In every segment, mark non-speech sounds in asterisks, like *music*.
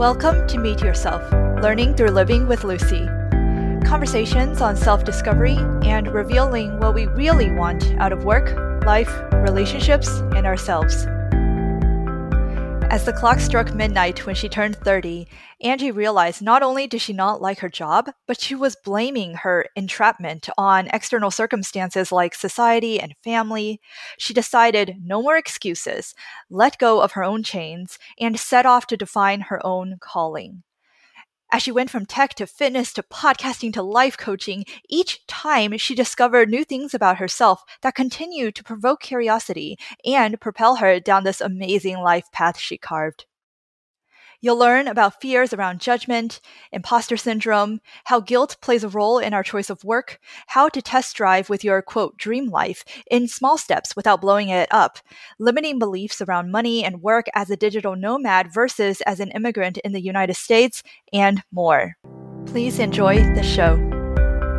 Welcome to Meet Yourself Learning Through Living with Lucy. Conversations on self discovery and revealing what we really want out of work, life, relationships, and ourselves. As the clock struck midnight when she turned 30, Angie realized not only did she not like her job, but she was blaming her entrapment on external circumstances like society and family. She decided no more excuses, let go of her own chains, and set off to define her own calling. As she went from tech to fitness to podcasting to life coaching, each time she discovered new things about herself that continued to provoke curiosity and propel her down this amazing life path she carved. You'll learn about fears around judgment, imposter syndrome, how guilt plays a role in our choice of work, how to test drive with your quote dream life in small steps without blowing it up, limiting beliefs around money and work as a digital nomad versus as an immigrant in the United States, and more. Please enjoy the show.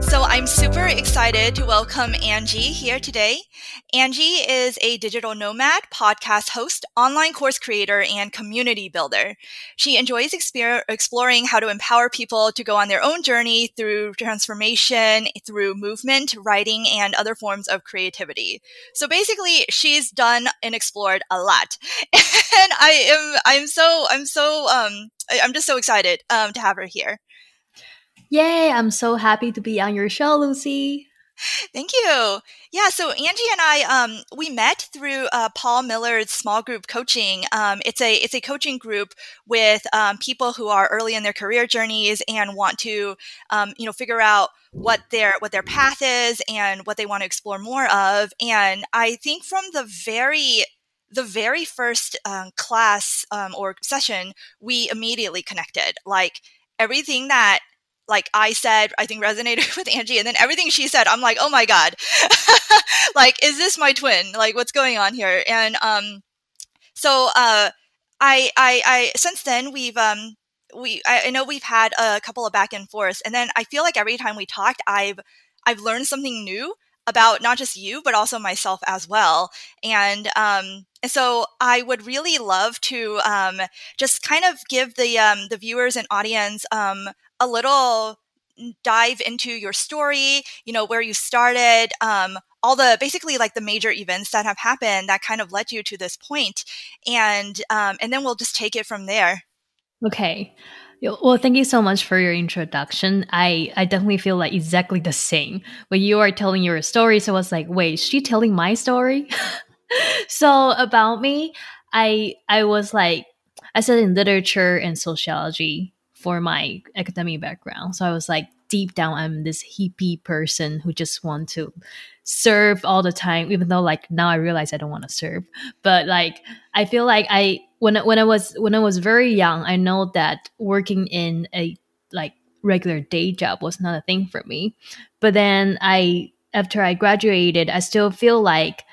So I'm super excited to welcome Angie here today. Angie is a digital nomad, podcast host, online course creator, and community builder. She enjoys exper- exploring how to empower people to go on their own journey through transformation, through movement, writing, and other forms of creativity. So basically, she's done and explored a lot. *laughs* and I am, I'm so, I'm so, um, I'm just so excited um, to have her here. Yay, I'm so happy to be on your show, Lucy. Thank you. Yeah, so Angie and I, um, we met through uh, Paul Miller's small group coaching. Um, it's a it's a coaching group with um, people who are early in their career journeys and want to, um, you know, figure out what their what their path is and what they want to explore more of. And I think from the very the very first um, class um, or session, we immediately connected. Like everything that like I said, I think resonated *laughs* with Angie. And then everything she said, I'm like, oh my God, *laughs* like, is this my twin? Like, what's going on here? And, um, so, uh, I, I, I, since then we've, um, we, I know we've had a couple of back and forths and then I feel like every time we talked, I've, I've learned something new about not just you, but also myself as well. And, um, and so I would really love to um, just kind of give the um, the viewers and audience um, a little dive into your story, you know, where you started, um, all the basically like the major events that have happened that kind of led you to this point, and um, and then we'll just take it from there. Okay. Well, thank you so much for your introduction. I, I definitely feel like exactly the same. When you are telling your story, so I was like, wait, is she telling my story? *laughs* so about me, I I was like I studied literature and sociology for my academic background. So I was like, deep down, I'm this hippie person who just want to serve all the time, even though like now I realize I don't want to serve. But like I feel like I when when I was when I was very young, I know that working in a like regular day job was not a thing for me. But then I after I graduated, I still feel like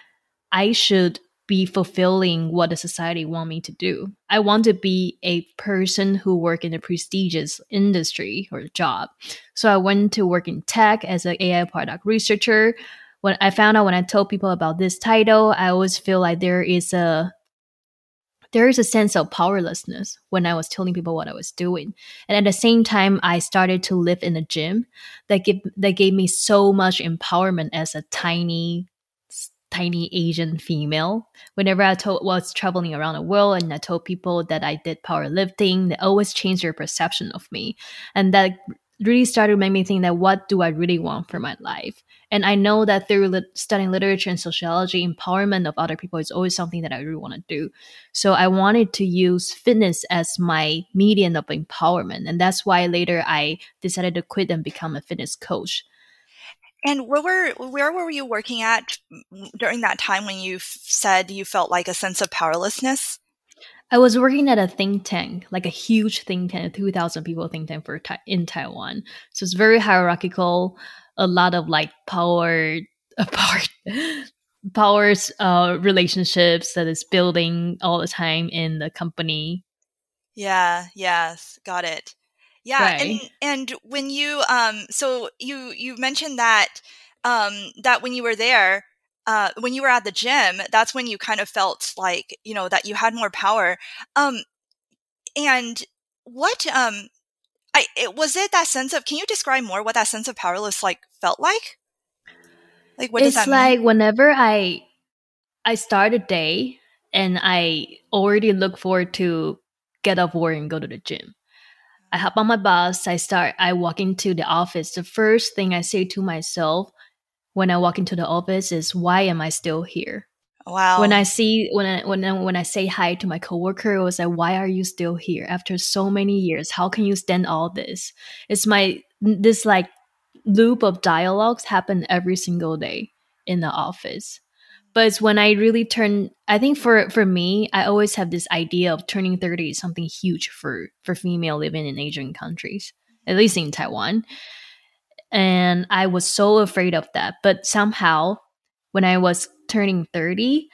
I should be fulfilling what the society want me to do. I want to be a person who work in a prestigious industry or job. So I went to work in tech as an AI product researcher. When I found out when I told people about this title, I always feel like there is a there is a sense of powerlessness when I was telling people what I was doing. And at the same time, I started to live in a gym that give that gave me so much empowerment as a tiny tiny Asian female. Whenever I told was traveling around the world and I told people that I did powerlifting, they always changed their perception of me. And that really started to make me think that what do I really want for my life? And I know that through studying literature and sociology, empowerment of other people is always something that I really want to do. So I wanted to use fitness as my medium of empowerment. And that's why later I decided to quit and become a fitness coach. And where were where were you working at during that time when you said you felt like a sense of powerlessness? I was working at a think tank, like a huge think tank, two thousand people think tank for in Taiwan. So it's very hierarchical. A lot of like power, *laughs* power, powers, uh, relationships that is building all the time in the company. Yeah. Yes. Got it. Yeah, right. and and when you um so you you mentioned that um that when you were there uh when you were at the gym that's when you kind of felt like you know that you had more power um and what um I it, was it that sense of can you describe more what that sense of powerless like felt like? Like what it's does that like mean? whenever I I start a day and I already look forward to get up work and go to the gym. I hop on my bus, I start I walk into the office. The first thing I say to myself when I walk into the office is why am I still here? Wow. When I see when I when I, when I say hi to my coworker, it was like, "Why are you still here after so many years? How can you stand all this?" It's my this like loop of dialogues happen every single day in the office. But it's when I really turn. I think for for me, I always have this idea of turning thirty is something huge for for female living in Asian countries, at least in Taiwan. And I was so afraid of that. But somehow, when I was turning 30,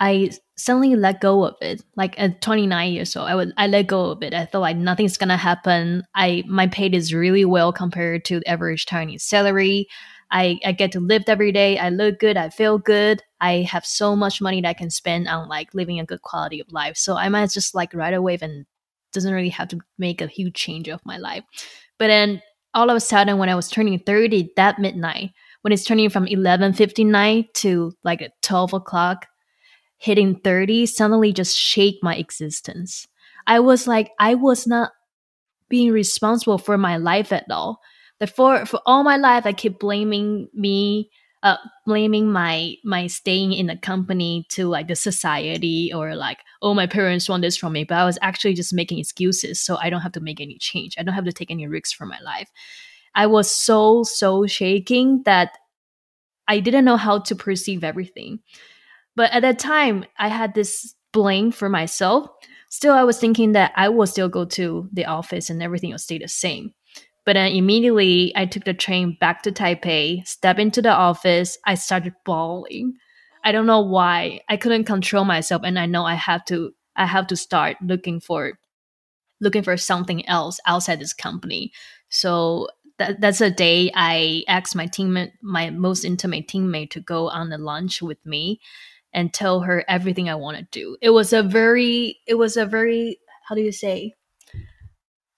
I suddenly let go of it. Like at 29 years old, I would I let go of it. I thought like nothing's gonna happen. I my pay is really well compared to the average Chinese salary. I, I get to live every day. I look good. I feel good. I have so much money that I can spend on like living a good quality of life. So I might just like ride a wave and doesn't really have to make a huge change of my life. But then all of a sudden, when I was turning 30 that midnight, when it's turning from 11.59 to like 12 o'clock hitting 30 suddenly just shake my existence i was like i was not being responsible for my life at all that for for all my life i keep blaming me uh blaming my my staying in the company to like the society or like oh my parents want this from me but i was actually just making excuses so i don't have to make any change i don't have to take any risks for my life I was so, so shaking that I didn't know how to perceive everything. But at that time, I had this blame for myself. Still, I was thinking that I will still go to the office and everything will stay the same. But then immediately, I took the train back to Taipei, step into the office. I started bawling. I don't know why. I couldn't control myself, and I know I have to. I have to start looking for, looking for something else outside this company. So that, that's a day I asked my teammate, my most intimate teammate, to go on the lunch with me and tell her everything I want to do. It was a very, it was a very, how do you say?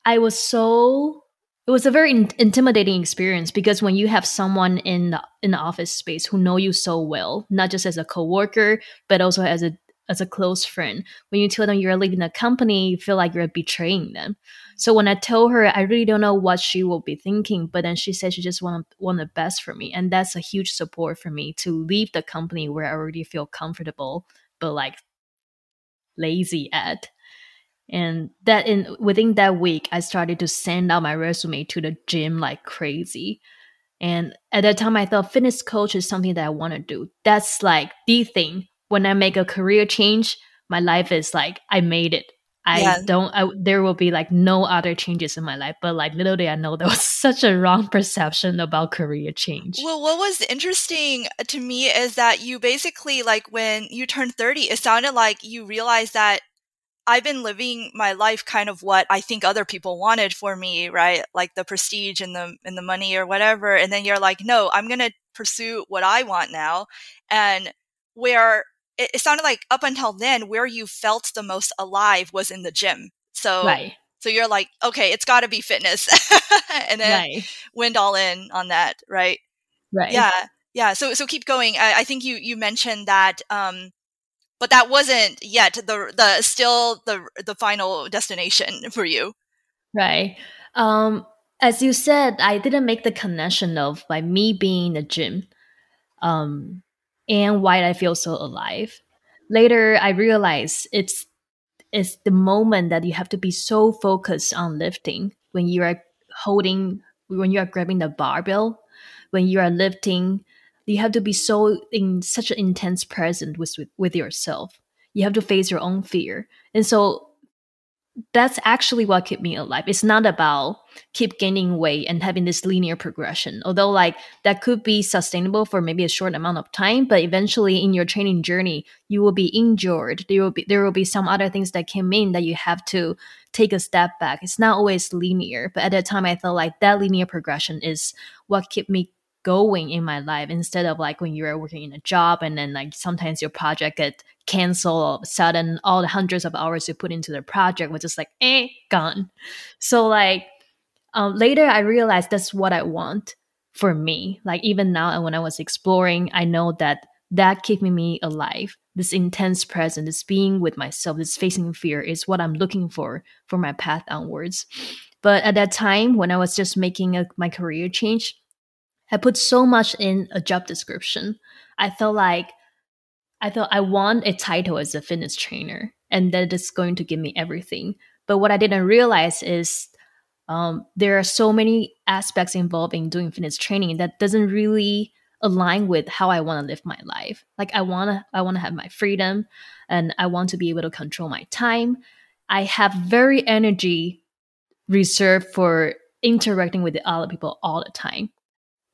I was so it was a very in- intimidating experience because when you have someone in the in the office space who know you so well, not just as a coworker, but also as a as a close friend. When you tell them you're leaving the company, you feel like you're betraying them. So when I tell her, I really don't know what she will be thinking, but then she said she just want want the best for me, and that's a huge support for me to leave the company where I already feel comfortable, but like lazy at. And that in within that week, I started to send out my resume to the gym like crazy. And at that time, I thought fitness coach is something that I want to do. That's like the thing when I make a career change, my life is like I made it. I yeah. don't. I, there will be like no other changes in my life. But like little did I know there was *laughs* such a wrong perception about career change. Well, what was interesting uh, to me is that you basically like when you turned thirty, it sounded like you realized that I've been living my life kind of what I think other people wanted for me, right? Like the prestige and the and the money or whatever. And then you're like, no, I'm gonna pursue what I want now. And where it, it sounded like up until then, where you felt the most alive was in the gym. So, right. so you're like, okay, it's got to be fitness, *laughs* and then right. went all in on that, right? Right. Yeah, yeah. So, so keep going. I, I think you you mentioned that, um, but that wasn't yet the the still the the final destination *laughs* for you. Right. Um, as you said, I didn't make the connection of by me being in the gym. Um, and why I feel so alive. Later, I realized it's it's the moment that you have to be so focused on lifting when you are holding when you are grabbing the barbell when you are lifting you have to be so in such an intense present with, with yourself you have to face your own fear and so that's actually what kept me alive. It's not about keep gaining weight and having this linear progression. Although like that could be sustainable for maybe a short amount of time, but eventually in your training journey, you will be injured. There will be there will be some other things that came in that you have to take a step back. It's not always linear, but at that time I felt like that linear progression is what kept me going in my life instead of like when you're working in a job and then like sometimes your project get canceled all of a sudden all the hundreds of hours you put into the project was just like eh gone. So like um, later i realized that's what i want for me. Like even now and when i was exploring i know that that keeping me alive this intense presence this being with myself this facing fear is what i'm looking for for my path onwards. But at that time when i was just making a, my career change i put so much in a job description i felt like I thought I want a title as a fitness trainer, and that is going to give me everything. But what I didn't realize is um, there are so many aspects involved in doing fitness training that doesn't really align with how I want to live my life. Like I want to I want to have my freedom and I want to be able to control my time. I have very energy reserved for interacting with the other people all the time.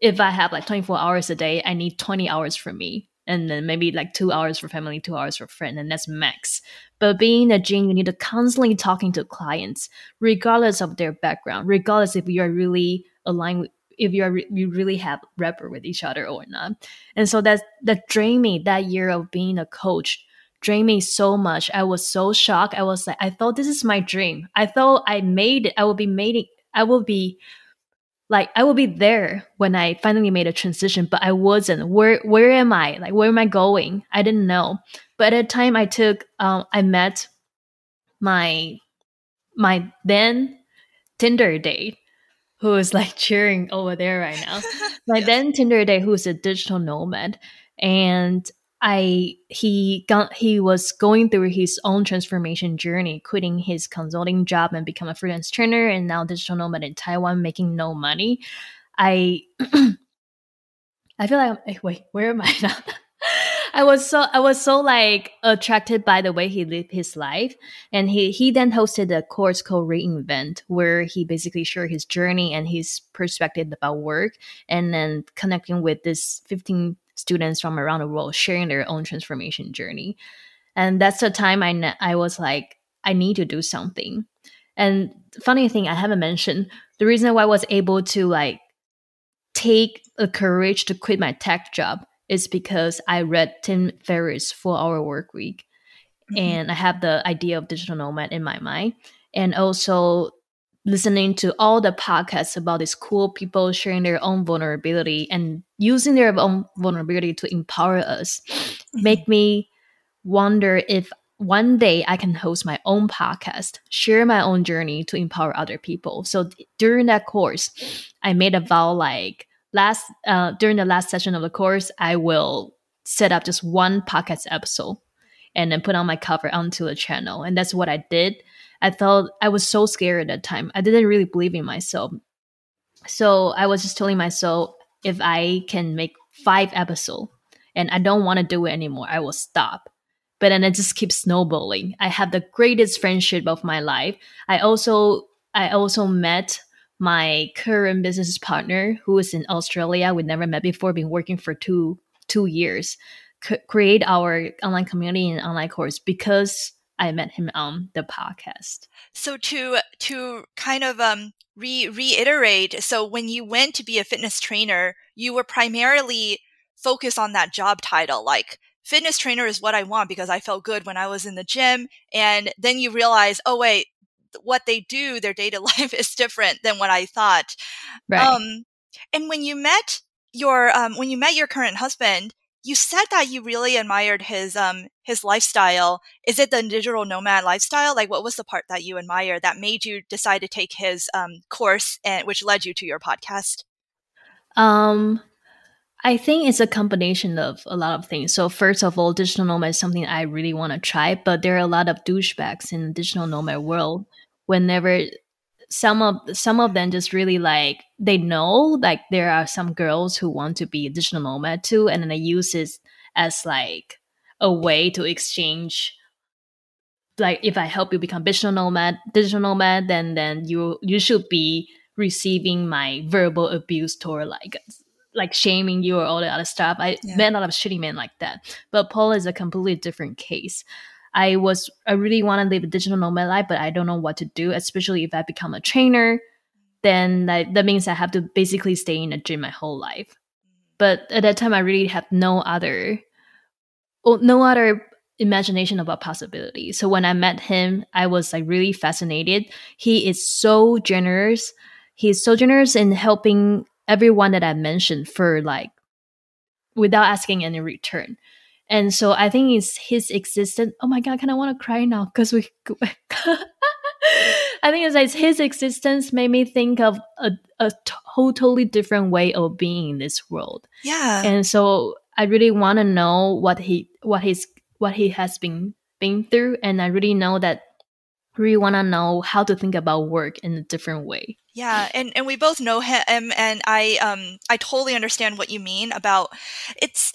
If I have like 24 hours a day, I need 20 hours for me and then maybe like two hours for family, two hours for friend, and that's max. But being a gym, you need to constantly talking to clients, regardless of their background, regardless if you are really aligned with, if you are you really have rapport with each other or not. And so that that drained me that year of being a coach drained me so much. I was so shocked. I was like, I thought this is my dream. I thought I made it. I will be made it. I will be like I will be there when I finally made a transition, but I wasn't. Where where am I? Like where am I going? I didn't know. But at the time I took um I met my my then Tinder date who is like *laughs* cheering over there right now. *laughs* My yes. then Tinder date who's a digital nomad. And I he got he was going through his own transformation journey, quitting his consulting job and become a freelance trainer, and now digital nomad in Taiwan, making no money. I *clears throat* I feel like I'm, eh, wait, where am I now? *laughs* I was so I was so like attracted by the way he lived his life, and he he then hosted a course called Reinvent, where he basically shared his journey and his perspective about work, and then connecting with this fifteen students from around the world sharing their own transformation journey. And that's the time I, I was like, I need to do something. And funny thing I haven't mentioned, the reason why I was able to like take the courage to quit my tech job is because I read Tim Ferriss' Four Hour Work Week, mm-hmm. and I have the idea of digital nomad in my mind, and also listening to all the podcasts about these cool people sharing their own vulnerability and using their own vulnerability to empower us mm-hmm. make me wonder if one day I can host my own podcast, share my own journey to empower other people. So during that course, I made a vow like last uh, during the last session of the course, I will set up just one podcast episode and then put on my cover onto the channel. And that's what I did. I felt I was so scared at that time. I didn't really believe in myself. So I was just telling myself if I can make five episodes and I don't want to do it anymore, I will stop. But then it just keeps snowballing. I have the greatest friendship of my life. I also I also met my current business partner who is in Australia. We never met before, been working for two two years. C- create our online community and online course because I met him on the podcast. So to to kind of um re- reiterate, so when you went to be a fitness trainer, you were primarily focused on that job title, like fitness trainer is what I want because I felt good when I was in the gym, and then you realize, oh wait, what they do, their day to *laughs* life is different than what I thought. Right. Um, and when you met your um, when you met your current husband, you said that you really admired his um his lifestyle. Is it the digital nomad lifestyle? Like, what was the part that you admired that made you decide to take his um course and which led you to your podcast? Um, I think it's a combination of a lot of things. So first of all, digital nomad is something I really want to try, but there are a lot of douchebags in the digital nomad world. Whenever some of some of them just really like they know like there are some girls who want to be a digital nomad too and then they use it as like a way to exchange like if i help you become digital nomad digital nomad then then you you should be receiving my verbal abuse or like like shaming you or all the other stuff i yeah. met a lot of shitty men like that but paul is a completely different case I was I really want to live a digital nomad life, but I don't know what to do, especially if I become a trainer. Then that, that means I have to basically stay in a gym my whole life. But at that time, I really had no other, no other imagination about possibility. So when I met him, I was like really fascinated. He is so generous. He's so generous in helping everyone that I mentioned for like without asking any return. And so I think it's his existence. Oh my god, I kind of want to cry now because we. *laughs* I think it's like his existence made me think of a, a totally different way of being in this world. Yeah. And so I really want to know what he what his what he has been been through, and I really know that really want to know how to think about work in a different way. Yeah, and and we both know him, and I um I totally understand what you mean about it's.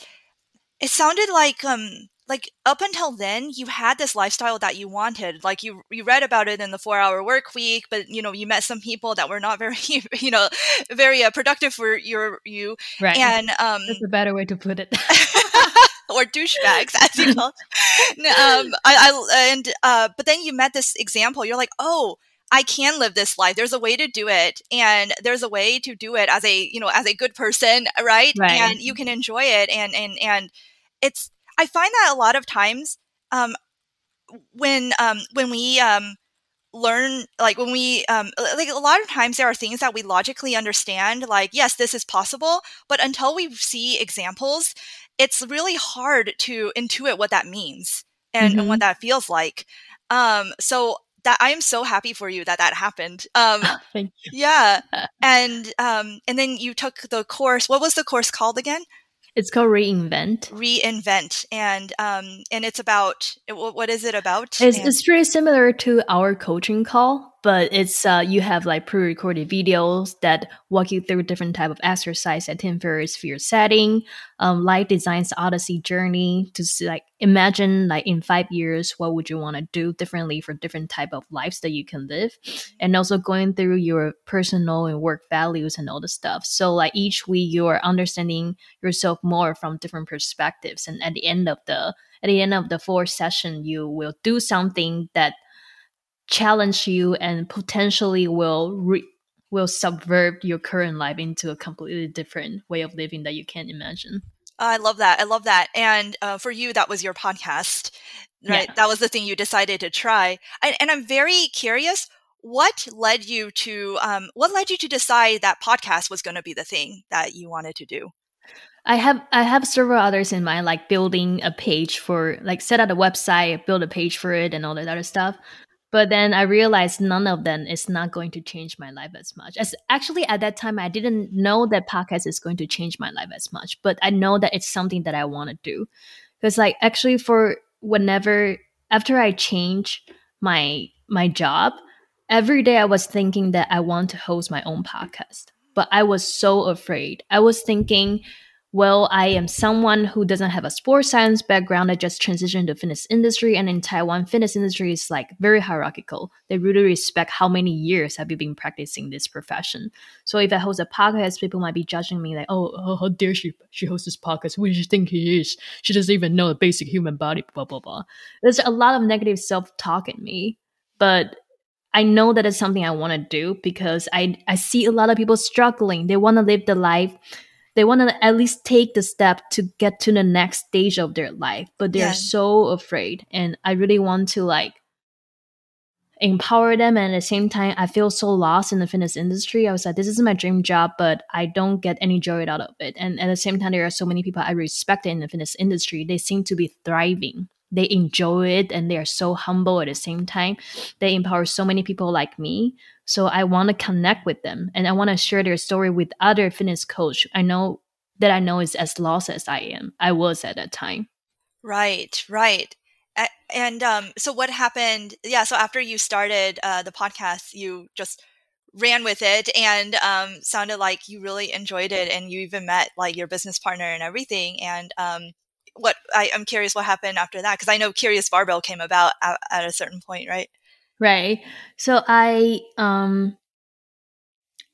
It sounded like um like up until then you had this lifestyle that you wanted like you you read about it in the 4 hour work week but you know you met some people that were not very *laughs* you know very uh, productive for your you right and um that's a better way to put it *laughs* or douchebags as you call um I, I and uh but then you met this example you're like oh I can live this life. There's a way to do it, and there's a way to do it as a you know as a good person, right? right. And you can enjoy it, and and and it's I find that a lot of times um, when um, when we um, learn like when we um, like a lot of times there are things that we logically understand like yes this is possible but until we see examples it's really hard to intuit what that means and, mm-hmm. and what that feels like um, so that I am so happy for you that that happened. Um, *laughs* Thank you. Yeah, *laughs* and um, and then you took the course. What was the course called again? It's called Reinvent. Reinvent, and um, and it's about what is it about? It's and- it's pretty similar to our coaching call but it's uh, you have like pre-recorded videos that walk you through different type of exercise at Ferriss for your setting. Um, Life Design's Odyssey journey to see, like imagine like in five years what would you want to do differently for different type of lives that you can live, and also going through your personal and work values and all the stuff. So like each week you are understanding yourself more from different perspectives, and at the end of the at the end of the fourth session you will do something that challenge you and potentially will re- will subvert your current life into a completely different way of living that you can't imagine. I love that. I love that. And uh, for you, that was your podcast, right? Yeah. That was the thing you decided to try. And, and I'm very curious. What led you to um, what led you to decide that podcast was going to be the thing that you wanted to do? I have I have several others in mind, like building a page for like set up a website, build a page for it, and all that other stuff. But then I realized none of them is not going to change my life as much. As actually at that time, I didn't know that podcast is going to change my life as much, but I know that it's something that I want to do. Because like actually for whenever after I change my my job, every day I was thinking that I want to host my own podcast. But I was so afraid. I was thinking well, I am someone who doesn't have a sports science background. I just transitioned to fitness industry, and in Taiwan, fitness industry is like very hierarchical. They really respect how many years have you been practicing this profession. So if I host a podcast, people might be judging me like, "Oh, oh how dare she? She hosts this podcast? Who does she think he is? She doesn't even know the basic human body." Blah blah blah. There's a lot of negative self talk in me, but I know that it's something I want to do because I I see a lot of people struggling. They want to live the life they want to at least take the step to get to the next stage of their life but they're yeah. so afraid and i really want to like empower them and at the same time i feel so lost in the fitness industry. I was like this is my dream job but i don't get any joy out of it. And at the same time there are so many people i respect in the fitness industry. They seem to be thriving. They enjoy it and they are so humble at the same time. They empower so many people like me so I want to connect with them and I want to share their story with other fitness coach. I know that I know is as lost as I am. I was at that time. Right, right. And um, so what happened? Yeah, so after you started uh, the podcast, you just ran with it and um, sounded like you really enjoyed it and you even met like your business partner and everything. And um, what I, am curious what happened after that because I know Curious Barbell came about at, at a certain point, right? Right. So I um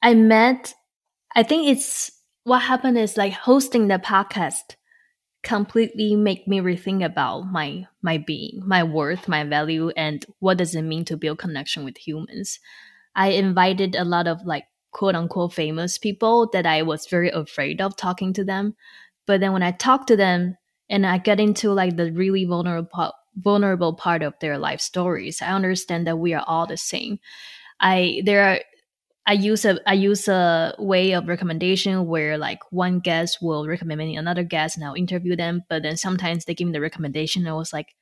I met I think it's what happened is like hosting the podcast completely make me rethink about my my being, my worth, my value and what does it mean to build connection with humans. I invited a lot of like quote unquote famous people that I was very afraid of talking to them. But then when I talked to them, and I get into like the really vulnerable vulnerable part of their life stories. I understand that we are all the same. I there are I use a I use a way of recommendation where like one guest will recommend me another guest and I'll interview them, but then sometimes they give me the recommendation and I was like,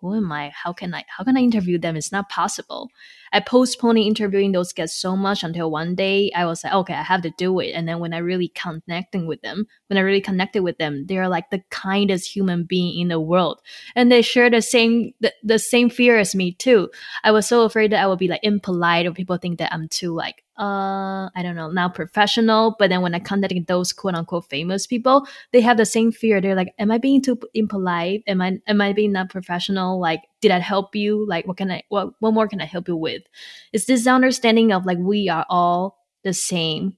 who am I? How can I how can I interview them? It's not possible. I postponed interviewing those guests so much until one day I was like, okay, I have to do it. And then when I really connecting with them, when I really connected with them, they're like the kindest human being in the world. And they share the same the, the same fear as me too. I was so afraid that I would be like impolite or people think that I'm too like uh i don't know now professional but then when i contacted those quote unquote famous people they have the same fear they're like am i being too impolite am i am i being not professional like did i help you like what can i what, what more can i help you with it's this understanding of like we are all the same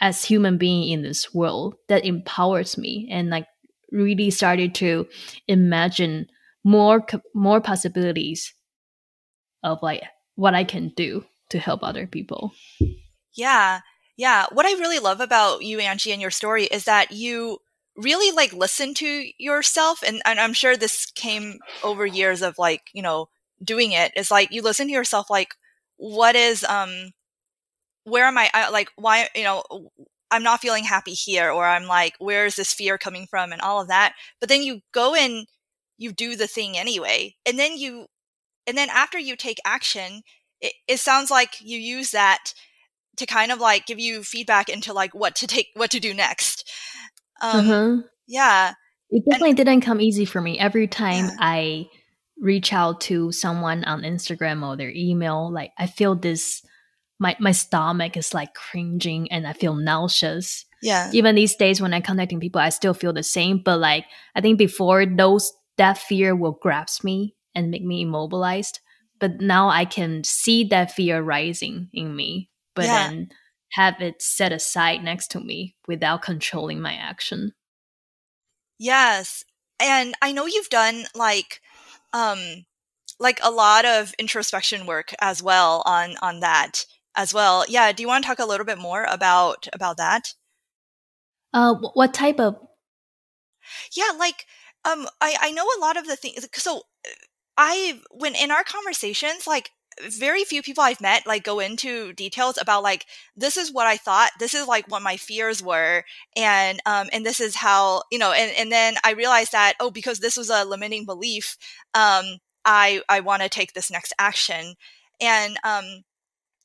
as human being in this world that empowers me and like really started to imagine more more possibilities of like what i can do to help other people. Yeah. Yeah. What I really love about you, Angie, and your story is that you really like listen to yourself. And, and I'm sure this came over years of like, you know, doing it is like you listen to yourself, like, what is, um, where am I, I like, why, you know, I'm not feeling happy here, or I'm like, where is this fear coming from, and all of that. But then you go and you do the thing anyway. And then you, and then after you take action, it, it sounds like you use that to kind of like give you feedback into like what to take what to do next um uh-huh. yeah it definitely and, didn't come easy for me every time yeah. *laughs* i reach out to someone on instagram or their email like i feel this my my stomach is like cringing and i feel nauseous yeah even these days when i'm contacting people i still feel the same but like i think before those that fear will grasp me and make me immobilized but now I can see that fear rising in me, but yeah. then have it set aside next to me without controlling my action. Yes. And I know you've done like um like a lot of introspection work as well on on that as well. Yeah, do you want to talk a little bit more about about that? Uh what type of Yeah, like um I I know a lot of the things so I when in our conversations, like very few people I've met like go into details about like this is what I thought, this is like what my fears were, and um and this is how you know, and and then I realized that oh because this was a limiting belief, um I I want to take this next action, and um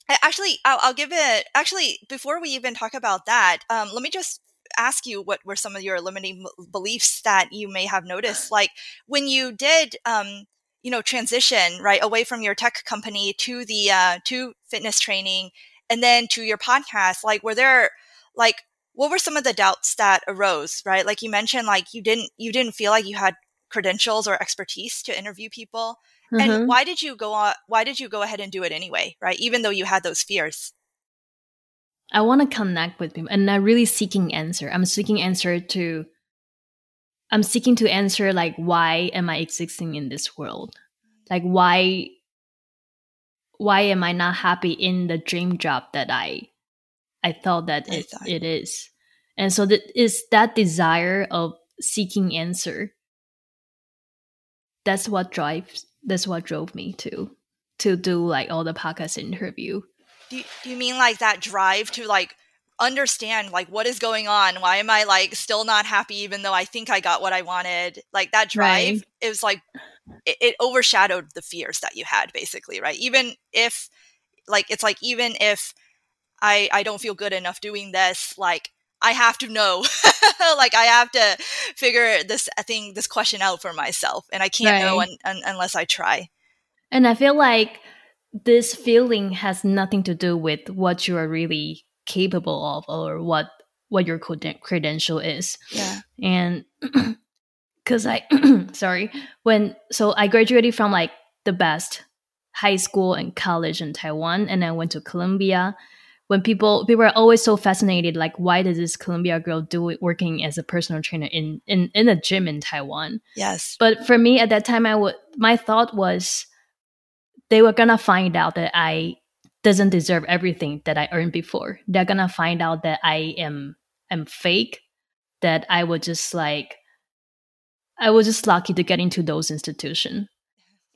actually I'll, I'll give it actually before we even talk about that, um let me just ask you what were some of your limiting beliefs that you may have noticed. Like when you did um you know transition right away from your tech company to the uh, to fitness training and then to your podcast like were there like what were some of the doubts that arose right? Like you mentioned like you didn't you didn't feel like you had credentials or expertise to interview people. Mm-hmm. and why did you go on why did you go ahead and do it anyway right even though you had those fears? I want to connect with people and i'm really seeking answer. I'm seeking answer to I'm seeking to answer like why am I existing in this world? Like why why am I not happy in the dream job that I I thought that it, it is? And so that is that desire of seeking answer. That's what drives that's what drove me to to do like all the podcast interview. Do you, do you mean like that drive to like understand like what is going on? Why am i like still not happy even though i think i got what i wanted? Like that drive right. it was like it, it, overshadowed the fears that you had basically right? Even if like it's like even if i i don't feel good enough doing this like i have to know. *laughs* Like i have to figure this thing this question out for myself and i can't right. know un, un, unless i try. And i feel like this feeling has nothing to do with what you are really capable of or what what your credential is. Yeah. And *clears throat* cuz I *clears throat* sorry, when so I graduated from like the best high school and college in Taiwan and I went to Columbia. When people people are always so fascinated like why does this Columbia girl do it working as a personal trainer in in in a gym in Taiwan? Yes. But for me at that time I would my thought was they were gonna find out that I doesn't deserve everything that I earned before. They're gonna find out that I am am fake, that I was just like I was just lucky to get into those institutions.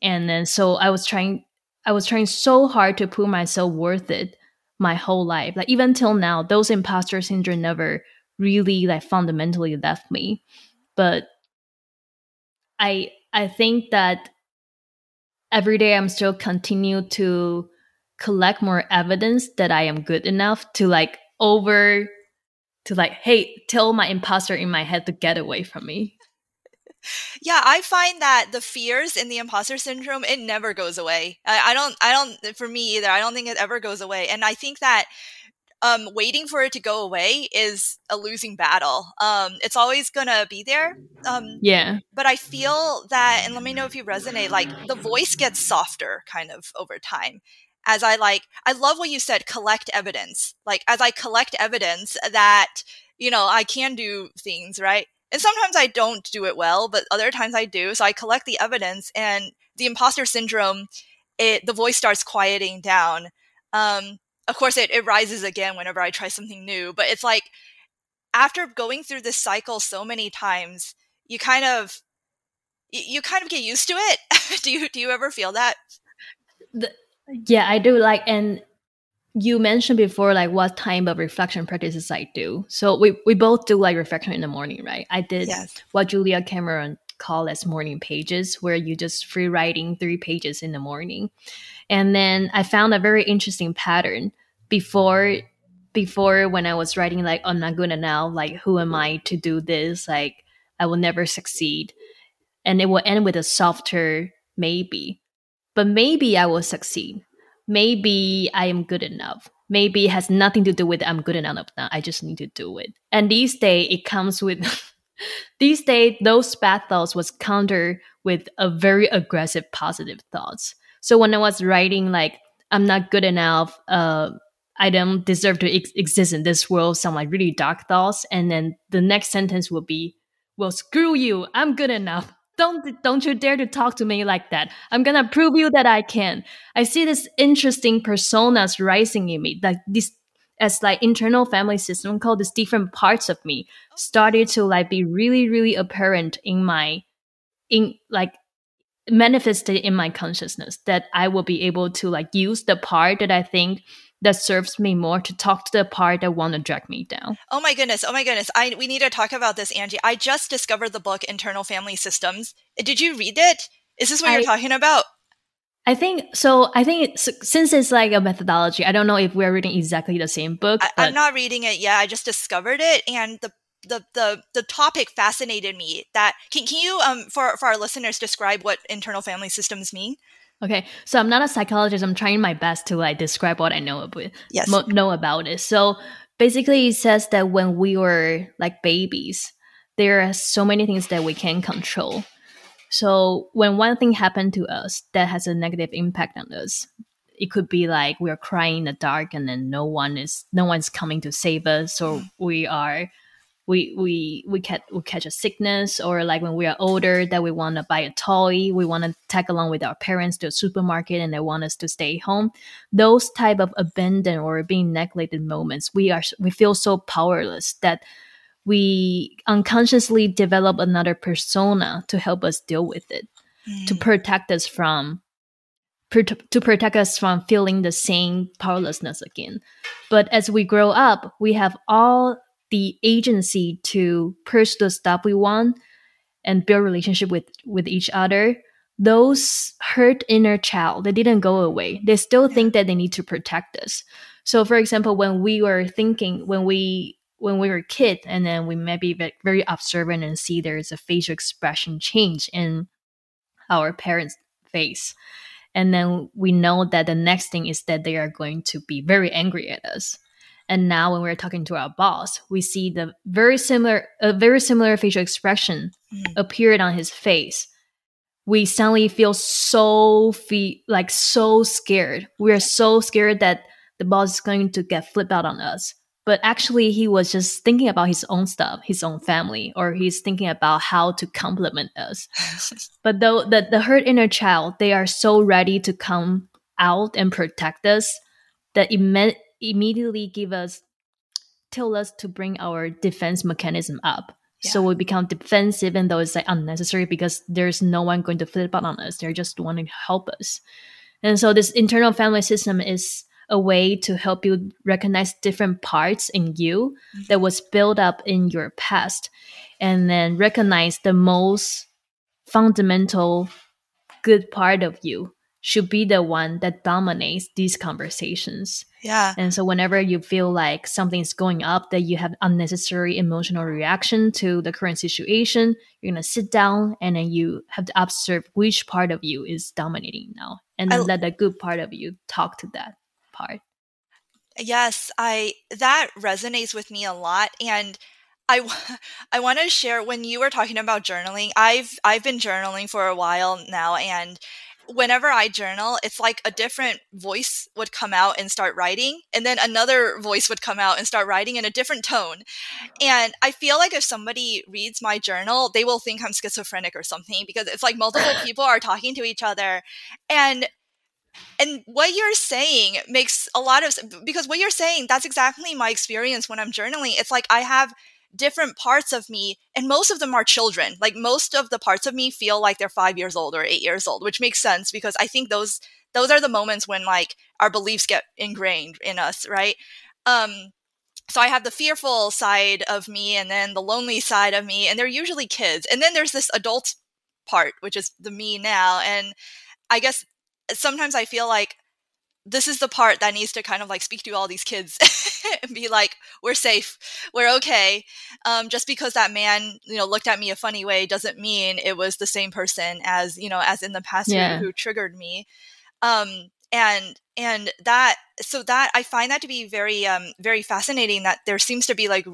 And then so I was trying I was trying so hard to prove myself worth it my whole life. Like even till now, those imposter syndrome never really like fundamentally left me. But I I think that every day I'm still continue to collect more evidence that I am good enough to like over to like, hey, tell my imposter in my head to get away from me. *laughs* Yeah, I find that the fears in the imposter syndrome, it never goes away. I, I don't, I don't, for me either, I don't think it ever goes away. And I think that um, waiting for it to go away is a losing battle. Um, it's always gonna be there. Um, yeah. But I feel that, and let me know if you resonate. Like the voice gets softer, kind of over time, as I like, I love what you said, collect evidence. Like, as I collect evidence that, you know, I can do things, right? And sometimes I don't do it well, but other times I do. So I collect the evidence and the imposter syndrome, it, the voice starts quieting down. Um, of course, it, it rises again whenever I try something new, but it's like after going through this cycle so many times, you kind of, you kind of get used to it. *laughs* do you, do you ever feel that? The, yeah, I do like and you mentioned before like what type of reflection practices I do. So we, we both do like reflection in the morning, right? I did yes. what Julia Cameron call as morning pages, where you just free writing three pages in the morning. And then I found a very interesting pattern before before when I was writing like I'm not good enough, like who am I to do this? Like I will never succeed. And it will end with a softer maybe but maybe I will succeed. Maybe I am good enough. Maybe it has nothing to do with I'm good enough now. I just need to do it. And these days it comes with *laughs* these days those bad thoughts was countered with a very aggressive positive thoughts. So when I was writing like I'm not good enough, uh, I don't deserve to ex- exist in this world, some like really dark thoughts, and then the next sentence will be, "Well, screw you, I'm good enough." Don't don't you dare to talk to me like that. I'm gonna prove you that i can. I see this interesting personas rising in me like this as like internal family system called these different parts of me started to like be really really apparent in my in like manifested in my consciousness that i will be able to like use the part that i think that serves me more to talk to the part that want to drag me down. Oh my goodness. Oh my goodness. I we need to talk about this, Angie. I just discovered the book Internal Family Systems. Did you read it? Is this what I, you're talking about? I think so. I think it's, since it's like a methodology, I don't know if we're reading exactly the same book. I, am not reading it yet. I just discovered it, and the the the the topic fascinated me. That can can you um for for our listeners describe what internal family systems mean? Okay, so I'm not a psychologist. I'm trying my best to like describe what I know about yes. Mo- know about it. So basically, it says that when we were like babies, there are so many things that we can control. So when one thing happened to us that has a negative impact on us, it could be like we are crying in the dark and then no one is no one's coming to save us, or we are we we we catch we catch a sickness or like when we are older that we want to buy a toy we want to tag along with our parents to a supermarket and they want us to stay home those type of abandoned or being neglected moments we are we feel so powerless that we unconsciously develop another persona to help us deal with it mm. to protect us from to protect us from feeling the same powerlessness again but as we grow up we have all the agency to push the stuff we want and build relationship with with each other those hurt inner child they didn't go away. They still think that they need to protect us. So for example when we were thinking when we when we were a kid and then we may be very observant and see there's a facial expression change in our parents face. And then we know that the next thing is that they are going to be very angry at us and now when we're talking to our boss, we see the very similar, a very similar facial expression mm. appeared on his face. We suddenly feel so fe- like so scared. We are so scared that the boss is going to get flipped out on us. But actually, he was just thinking about his own stuff, his own family, or he's thinking about how to compliment us. *laughs* but though the, the hurt inner child, they are so ready to come out and protect us that it immediately give us tell us to bring our defense mechanism up Yeah. So we become defensive, even though it's like unnecessary because there's no one going to flip out on us. They're just wanting to help us. And so this internal family system is a way to help you recognize different parts in you mm-hmm. that was built up in your past and then recognize the most fundamental good part of you should be the one that dominates these conversations. Yeah. And so whenever you feel like something's going up, that you have unnecessary emotional reaction to the current situation, you're gonna sit down and then you have to observe which part of you is dominating now. And then I, let the good part of you talk to that part. Yes, I that resonates with me a lot. And I, *laughs* I want to share when you were talking about journaling. I've I've been journaling for a while now, and whenever I journal, it's like a different voice would come out and start writing, and then another voice would come out and start writing in a different tone. And I feel like if somebody reads my journal, they will think I'm schizophrenic or something because it's like multiple *laughs* people are talking to each other. And and what you're saying makes a lot of because what you're saying that's exactly my experience when I'm journaling. It's like I have different parts of me and most of them are children. Like most of the parts of me feel like they're five years old or eight years old which makes sense because i think those those are the moments when like our beliefs get ingrained in us right? Um so i have the fearful side of me and then the lonely side of me and they're usually kids. And then there's this adult part which is the me now and i guess sometimes i feel like this is the part that needs to kind of like speak to all these kids *laughs* and be like we're safe. We're okay. Um, just because that man you know looked at me a funny way doesn't mean it was the same person as you know as in the past yeah. who, who, triggered me. Um, and and that so that i find that to be very um very fascinating that there seems to be like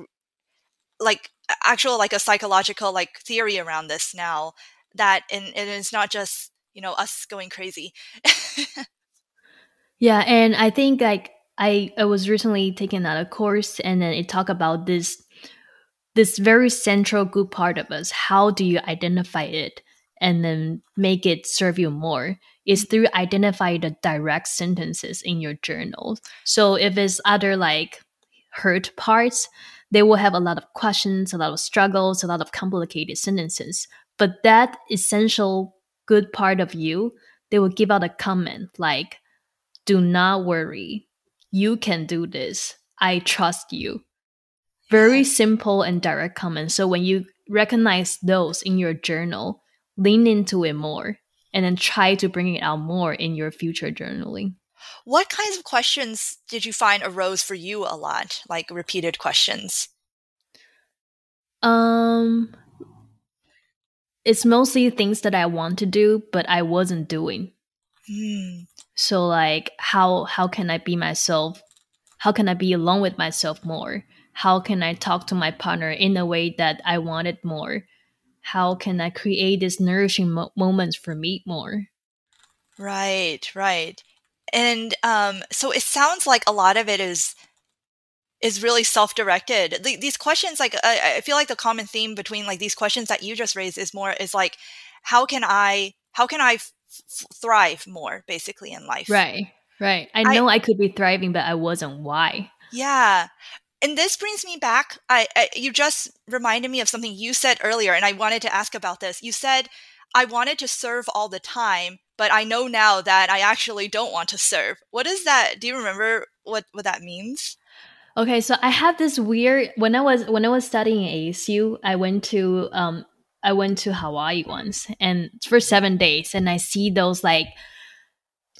like actual like a psychological like theory around this now that and, and it's not just you know us going crazy *laughs* Yeah, and I think like I I was recently taking another course and then it talked about this this very central good part of us. How do you identify it and then make it serve you more? Is through identify the direct sentences in your journal. So if it's other like hurt parts, they will have a lot of questions, a lot of struggles, a lot of complicated sentences. But that essential good part of you, they will give out a comment like do not worry. You can do this. I trust you. Very simple and direct comments. So when you recognize those in your journal, lean into it more and then try to bring it out more in your future journaling. What kinds of questions did you find arose for you a lot, like repeated questions? Um it's mostly things that I want to do but I wasn't doing. Mm. So like how how can I be myself? How can I be alone with myself more? How can I talk to my partner in a way that I wanted more? How can I create these nourishing mo- moments for me more? Right, right. And um, so it sounds like a lot of it is is really self-directed. these questions, like I, I feel like the common theme between like these questions that you just raised is more is like, how can I how can I thrive more basically in life. Right. Right. I know I, I, could be thriving, but I wasn't. Why? Yeah. And this brings me back. I, I you just reminded me of something you said earlier, and I wanted to ask about this. You said I wanted to serve all the time, but I know now that I actually don't want to serve. What is that? Do you remember what what that means? Okay, so I have this weird when I was when I was studying ASU, I went to um I went to Hawaii once and for seven days, and I see those like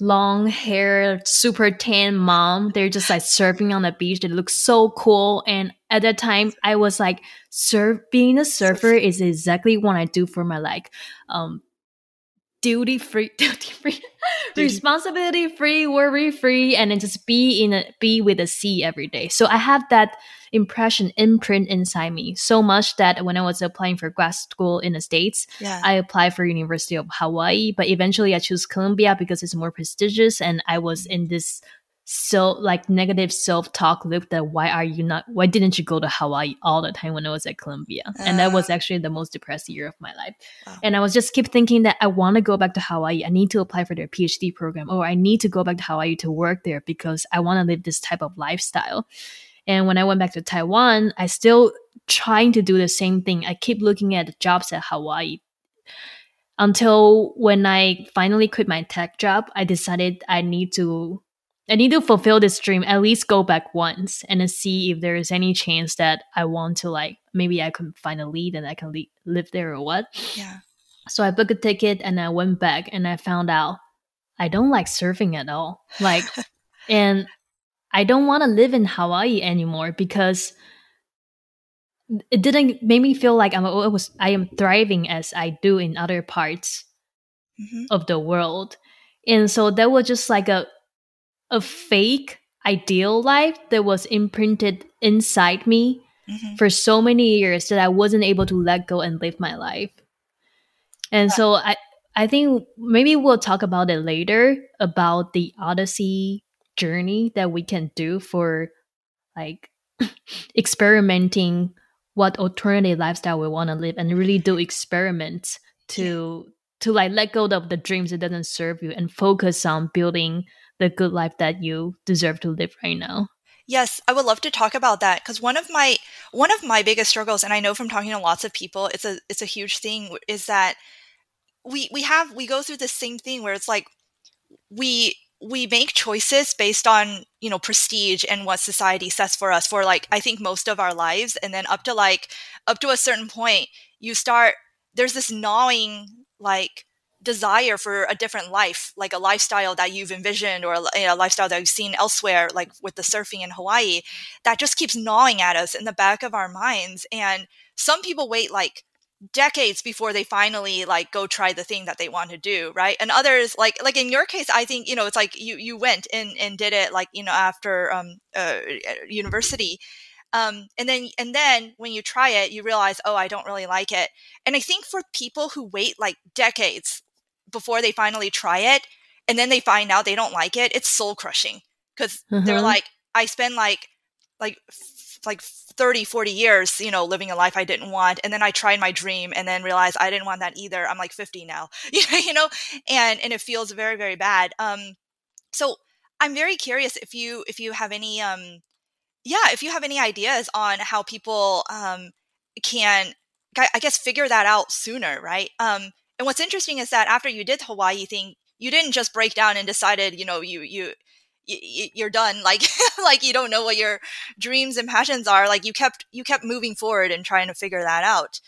long hair, super tan mom. They're just like surfing on the beach. They look so cool. And at that time, I was like, surf being a surfer is exactly what I do for my like um duty free *laughs* duty free responsibility free worry free and then just be in a be with a sea every day. so i have that impression imprint inside me so much that when i was applying for grad school in the states yeah. i applied for university of hawaii but eventually i chose columbia because it's more prestigious and i was mm. in this so like negative self-talk loop that why are you not why didn't you go to hawaii all the time when i was at columbia uh, and that was ah. actually the most depressed year of my life wow. and i was just keep thinking that i want to go back to hawaii i need to apply for their phd program or i need to go back to hawaii to work there because i want to live this type of lifestyle and when i went back to taiwan i still trying to do the same thing. I keep looking at jobs at Hawaii until when I finally quit my tech job, I decided I need to I need to fulfill this dream, at least go back once and then see if there is any chance that I want to like maybe I can find a lead and I can le- live there or what. Yeah. So I booked a ticket and I went back and I found out I don't like surfing at all. Like *laughs* and I don't want to live in Hawaii anymore because it didn't make me feel like I'm I was I am thriving as I do in other parts mm-hmm. of the world. And so that was just like a a fake ideal life that was imprinted inside me mm-hmm. for so many years that I wasn't able to let go and live my life. And yeah. so I I think maybe we'll talk about it later about the Odyssey journey that we can do for like *clears throat* experimenting what alternative lifestyle we want to live and really do experiments to yeah. to like let go of the dreams that doesn't serve you and focus on building the good life that you deserve to live right now? Yes, I would love to talk about that because one of my one of my biggest struggles, and I know from talking to lots of people, it's a it's a huge thing, is that we we have we go through the same thing where it's like we we make choices based on you know prestige and what society sets for us for like i think most of our lives and then up to like up to a certain point you start there's this gnawing like desire for a different life like a lifestyle that you've envisioned or a, a lifestyle that you've seen elsewhere like with the surfing in hawaii that just keeps gnawing at us in the back of our minds. And some people wait like decades before they finally like go try the thing that they want to do right? And others like like in your case i think you know it's like you you went and and did it like you know after um uh, university. Um and then and then when you try it you realize oh i don't really like it. And i think for people who wait like decades before they finally try it and then they find out they don't like it it's soul crushing. Because mm-hmm. they're like i spend like like like 30 40 years you know living a life i didn't want and then i tried my dream and then realized i didn't want that either. I'm like 50 now. *laughs* You know and and it feels very very bad. Um so i'm very curious if you if you have any um yeah if you have any ideas on how people um can i guess figure that out sooner right? Um and what's interesting is that after you did the hawaii thing you didn't just break down and decided you know you you you're done. *laughs* Like like you don't know what your dreams and passions are. Like you kept you kept moving forward and trying to figure that out.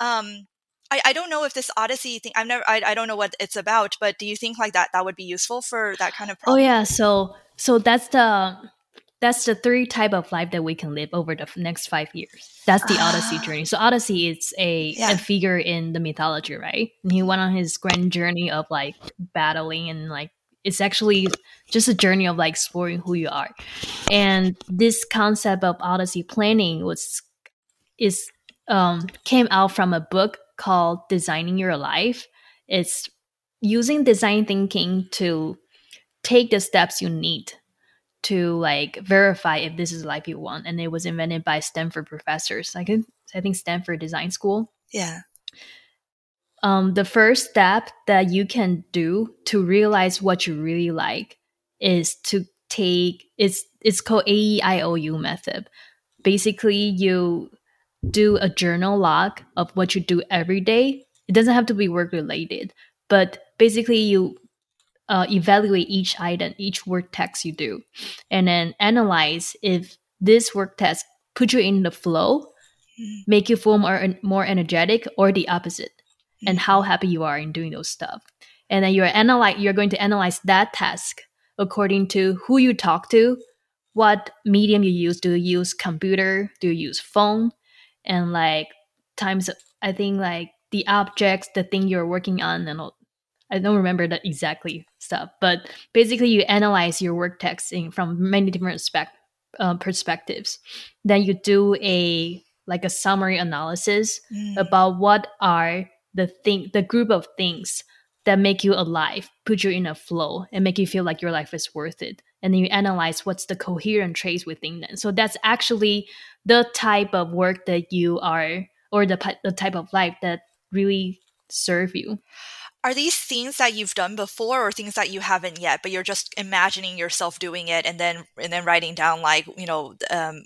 Um I, I don't know if this odyssey thing i've never I, I don't know what it's about but do you think like that that would be useful for that kind of problem? oh yeah. so so that's the that's the three type of life that we can live over the next five years. That's the odyssey ah. journey. So odyssey is a, yeah. a figure in the mythology right? And he went on his grand journey of like battling and like it's actually just a journey of like exploring who you are. And this concept of odyssey planning was is um came out from a book called designing your life. It's using design thinking to take the steps you need to like verify if this is the life you want and it was invented by stanford professors like i think stanford design school yeah um, the first step that you can do to realize what you really like is to take it's it's called AEIOU method. Basically, you do a journal log of what you do every day. It doesn't have to be work related, but basically you uh, evaluate each item, each work task you do, and then analyze if this work task put you in the flow, mm. make you feel more more energetic, or the opposite and how happy you are in doing those stuff. And then you're analyze you're going to analyze that task according to who you talk to, what medium you use. Do you use computer? Do you use phone? And like times I think like the objects, the thing you're working on and all, I don't remember the exactly stuff, but basically you analyze your work text in, from many different spec, uh, perspectives. Then you do a like a summary analysis mm. about what are the thing the group of things that make you alive put you in a flow and make you feel like your life is worth it and then you analyze what's the coherent traits within them so that's actually the type of work that you are or the, the type of life that really serve you are these things that you've done before or things that you haven't yet but you're just imagining yourself doing it and then and then writing down like you know um,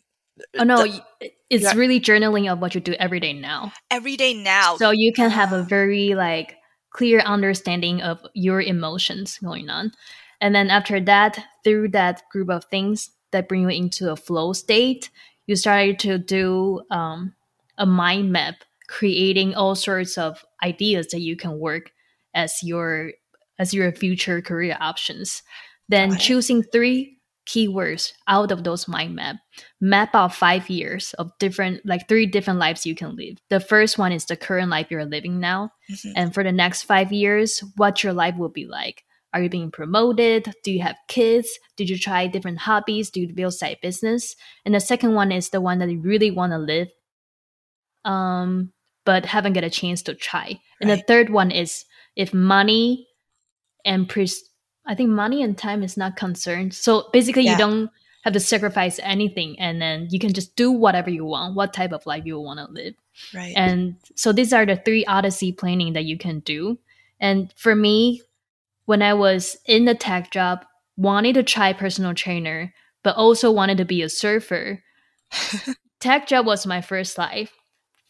Oh no, the- it's Yeah. really journaling of what you do every day now. every day now. So you can have a very like clear understanding of your emotions going on. And then after that, through that group of things that bring you into a flow state, you started to do um, a mind map, creating all sorts of ideas that you can work as your as your future career options. Then choosing three keywords out of those mind map map out five years of different like three different lives you can live. The first one is the current life you're living now. Mhm. and for the next five years what your life will be like. Are you being promoted? Do you have kids? Did you try different hobbies? Do you build side business? And the second one is the one that you really want to live um but haven't get a chance to try. And the third one is if money and pres- i think money and time is not concerned so basically Yeah. you don't have to sacrifice anything and then you can just do whatever you want what type of life you want to live right. and so these are the three odyssey planning that you can do and for me when i was in the tech job wanted to try personal trainer but also wanted to be a surfer *laughs* tech job was my first life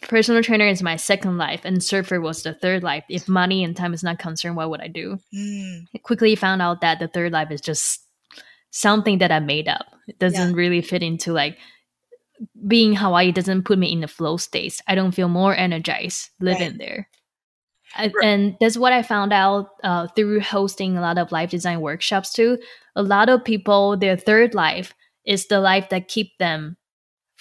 personal trainer is my second life and surfer was the third life if money and time is not concerned what would i do Mm, I quickly found out that the third life is just something that I made up. It doesn't really fit into like being Hawaii doesn't put me in the flow states. I don't feel more energized living there. I, Right. and that's what I found out uh, through hosting a lot of life design workshops too. A lot of people, their third life is the life that keep them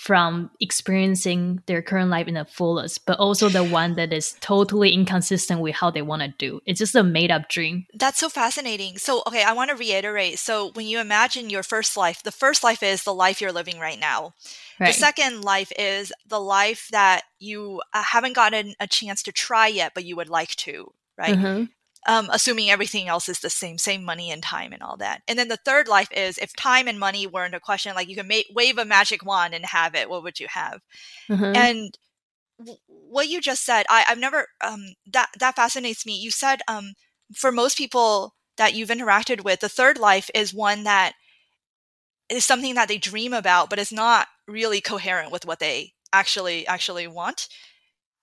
from experiencing their current life in the fullest, but also the one that is totally inconsistent with how they want to do. It's just a made up dream. That's so fascinating. So, okay, I want to reiterate. So, when you imagine your first life, the first life is the life you're living right now. Right. The second life is the life that you uh, haven't gotten a chance to try yet, but you would like to, right? Mhm. Um, assuming everything else is the same, same money and time and all that. And then the third life is if time and money weren't a question, like you can ma- wave a magic wand and have it, what would you have? Mhm. And w- what you just said, I, I've never um, that that fascinates me. You said um, for most people that you've interacted with, the third life is one that is something that they dream about, but it's not really coherent with what they actually actually want.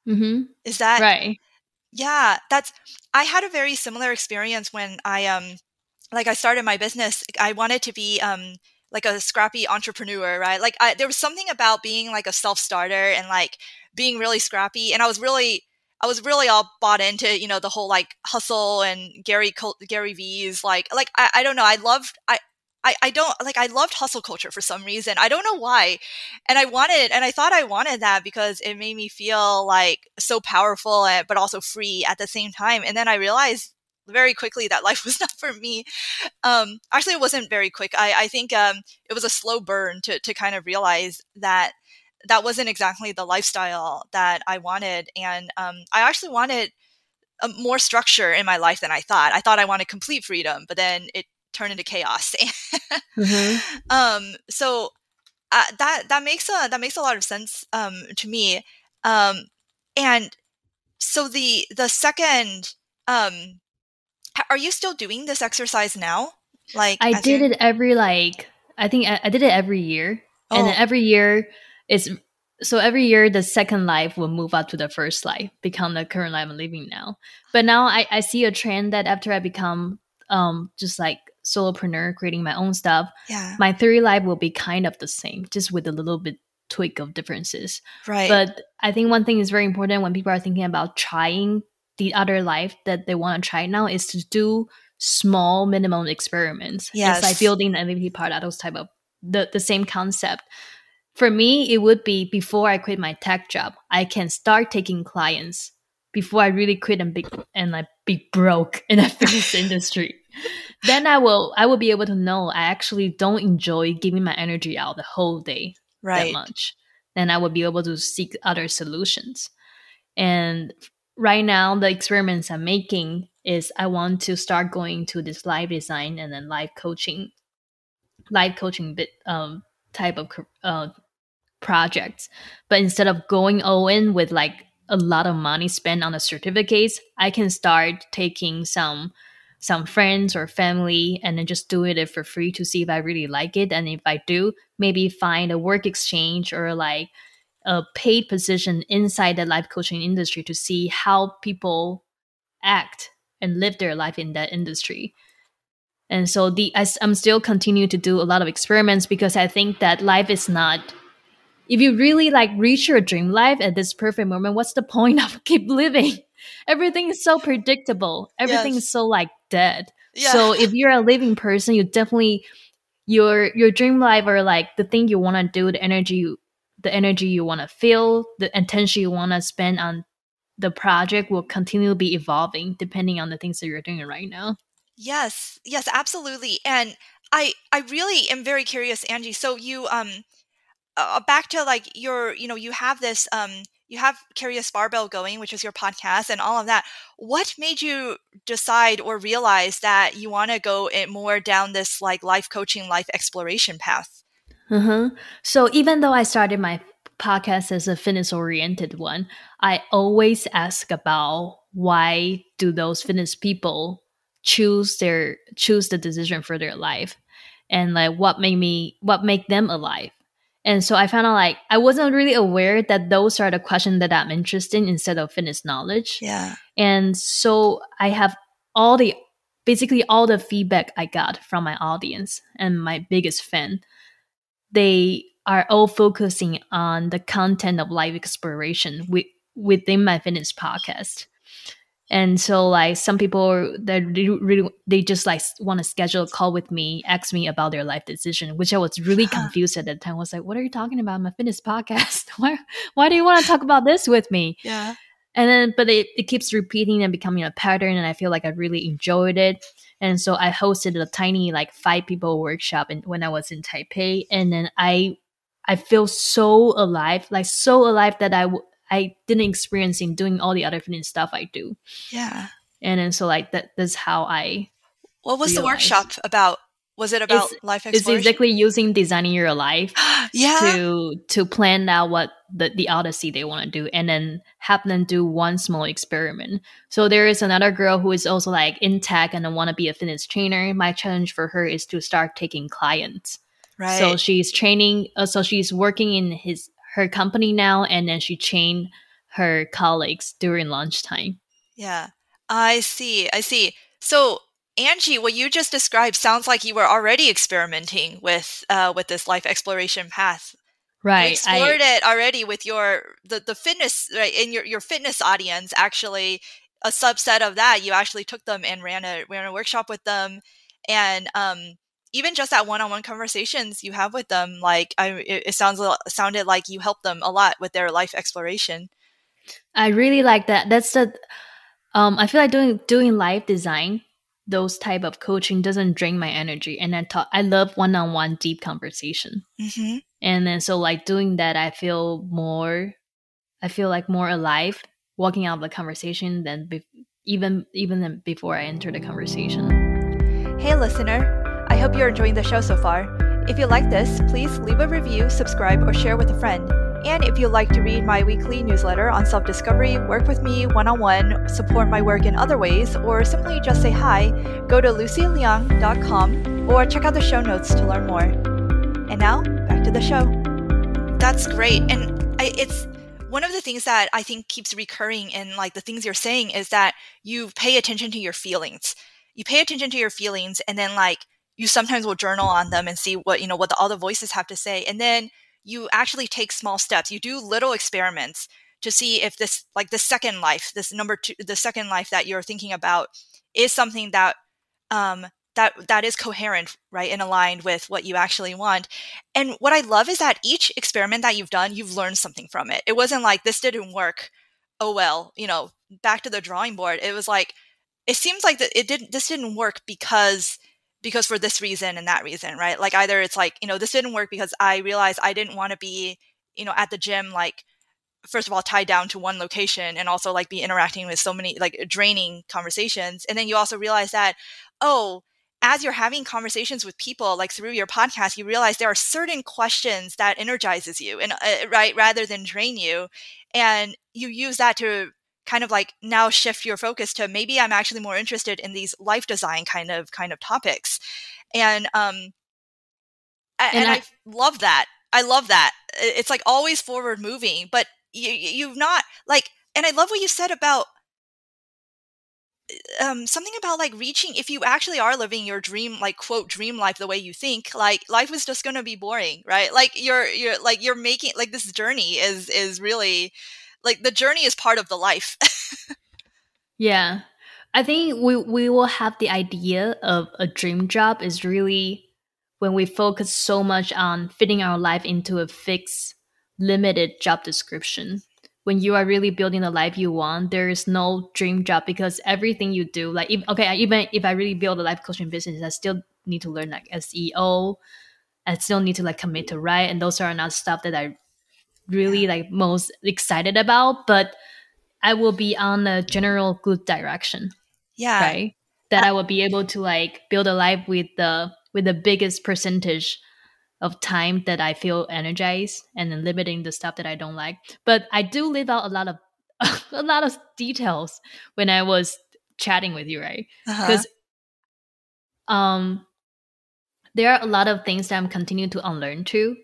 Mm-hmm. Is that Right. Yeah, that's I had a very similar experience when I um like I started my business. I wanted to be um like a scrappy entrepreneur, right? Like I, there was something about being like a self-starter and like being really scrappy and I was really I was really all bought into, you know, the whole like hustle and Gary Gary V's like like I, I don't know, I loved I I, I don't like I loved hustle culture for some reason. I don't know why. And I wanted and I thought I wanted that because it made me feel like so powerful and, but also free at the same time. And then I realized very quickly that *laughs* life was not for me. Um, actually, it wasn't very quick. I, I think um, it was a slow burn to, to kind of realize that that wasn't exactly the lifestyle that I wanted. And um, I actually wanted a, more structure in my life than I thought. I thought I wanted complete freedom, but then it turned into chaos. *laughs* Mhm. um, so uh, that that makes a that makes a lot of sense um, to me. Um, and so the the second, um, are you still doing this exercise now? Like I did it every like I think I, I did it every year, and then Oh. every year it's so every year the second life will move up to the first life, become the current life I'm living now. But now I, I see a trend that after I become um just like solopreneur, creating my own stuff, Yeah, my three life will be kind of the same, just with a little bit tweak of differences. right. But I think one thing is very important when people are thinking about trying the other life that they want to try now is to do small minimum experiments. It's like Yes. building the MVP part out those type of the, the same concept. For me, it would be before I quit my tech job, I can start taking clients before I really quit and be and like be broke in a fitness *laughs* industry. Then I will I will be able to know I actually don't enjoy giving my energy out the whole day that much, then I will be able to seek other solutions. And right now, the experiments I'm making is I want to start going to this live design and then live coaching, live coaching bit um, type of uh, projects. But instead of going all in with like a lot of money spent on the certificates, I can start taking some some friends or family and then just do it for free to see if I really like it. And if I do, maybe find a work exchange or like a paid position inside the life coaching industry to see how people act and live their life in that industry. And so the I, I'm still continue to do a lot of experiments because I think that life is not if you really like reach your dream life at this perfect moment, what's the point of *laughs* keep living? Everything is so predictable. Everything yes. is so like dead. Yeah. So if *laughs* you're a living person, you definitely your your dream life or like the thing you want to do, the energy the energy you want to feel, the attention you want to spend on the project will continue to be evolving depending on the things that you're doing right now. Yes, yes, absolutely. And I I really am very curious, Angie. So you um uh, back to like your you know you have this um you have curious barbell going which is your podcast and all of that. What made you decide or realize that you want to go more down this like life coaching life exploration path? Uh-huh. so even though i started my podcast as a fitness oriented one i always ask about why do those fitness people choose their choose the decision for their life? And like what made me what make them alive and so I found out like I wasn't really aware that those are the questions that I'm interested in instead of fitness knowledge. Yeah. And so I have all the basically all the feedback I got from my audience and my biggest fan. They are all focusing on the content of life exploration with, within my fitness podcast and so like some people that really they just like want to schedule a call with me ask me about their life decision which i was really confused at that time. I was like what are you talking about? My fitness podcast. *laughs* Why why do you want to talk about this with me? Yeah. And then but it, it keeps repeating and becoming a pattern and i feel like i really enjoyed it. And so i hosted a tiny like five people workshop in, when i was in taipei and then i i feel so alive like so alive that I I didn't experience in doing all the other fitness stuff I do. Yeah. And then so like that that's how I What was realized. the workshop about? Was it about it's, life exploration? It's exactly using designing your life *gasps* yeah. to to plan out what the, the odyssey they want to do and then have them do one small experiment. So there is another girl who is also like in tech and want to be a fitness trainer. My challenge for her is to start taking clients. Right. So she's training. Uh, so she's working in his her company now, and then she trained her colleagues during lunchtime. Yeah, I see. I see. So Angie, what you just described sounds like you were already experimenting with uh, with this life exploration path. Right, you explored I, it already with your the the fitness right in your your fitness audience. Actually, a subset of that, you actually took them and ran a ran a workshop with them, and um, even just that one-on-one conversations you have with them like I, it, it sounds sounded like you helped them a lot with their life exploration. I really like that. That's the um i feel like doing doing life design those type of coaching doesn't drain my energy and i talk i love one-on-one deep conversation. Mm-hmm. and then so like doing that i feel more i feel like more alive walking out of the conversation than be- even even before i enter the conversation. Hey listener I hope you're enjoying the show so far. If you like this, please leave a review, subscribe, or share with a friend. And if you'd like to read my weekly newsletter on self discovery, work with me one on one, support my work in other ways, or simply just say hi, go to lucyliang.com or check out the show notes to learn more. And now, back to the show. That's great. And I, it's one of the things that I think keeps recurring in like the things you're saying is that you pay attention to your feelings. You pay attention to your feelings and then like you sometimes will journal on them and see what you know what the other voices have to say and then you actually take small steps. You do little experiments to see if this like the second life this number two the second life that you're thinking about is something that um that that is coherent right and aligned with what you actually want. And what i love is that each experiment that you've done you've learned something from it. It wasn't like this didn't work. Oh well you know back to the drawing board. It was like it seems like that it didn't this didn't work because because for this reason and that reason, right? Like either it's like, you know, this didn't work because I realized I didn't want to be, you know, at the gym like first of all tied down to one location and also like be interacting with so many like draining conversations. And then you also realize that oh, as you're having conversations with people like through your podcast you realize there are certain questions that energizes you and uh, right rather than drain you and you use that to kind of like now shift your focus to maybe I'm actually more interested in these life design kind of kind of topics. And um and, and I, I love that. I love that. It's like always forward moving, but you you've not like and I love what you said about um, something about like reaching if you actually are living your dream like quote dream life the way you think like life is just going to be boring right like you're you're like you're making like this journey is is really like the journey is part of the life. *laughs* Yeah. I think we we will have the idea of a dream job is really when we focus so much on fitting our life into a fixed limited job description. When you are really building the life you want, there is no dream job because everything you do, like if, okay, even if I really build a life coaching business, I still need to learn like SEO. I still need to like commit to write, and those are not stuff that I really like most excited about. But I will be on a general good direction. Yeah, right. That I will be able to like build a life with the with the biggest percentage of time that I feel energized and then limiting the stuff that I don't like. But I do leave out a lot of *laughs* a lot of details when I was chatting with you, right? Because uh-huh. um there are a lot of things that I'm continuing to unlearn too.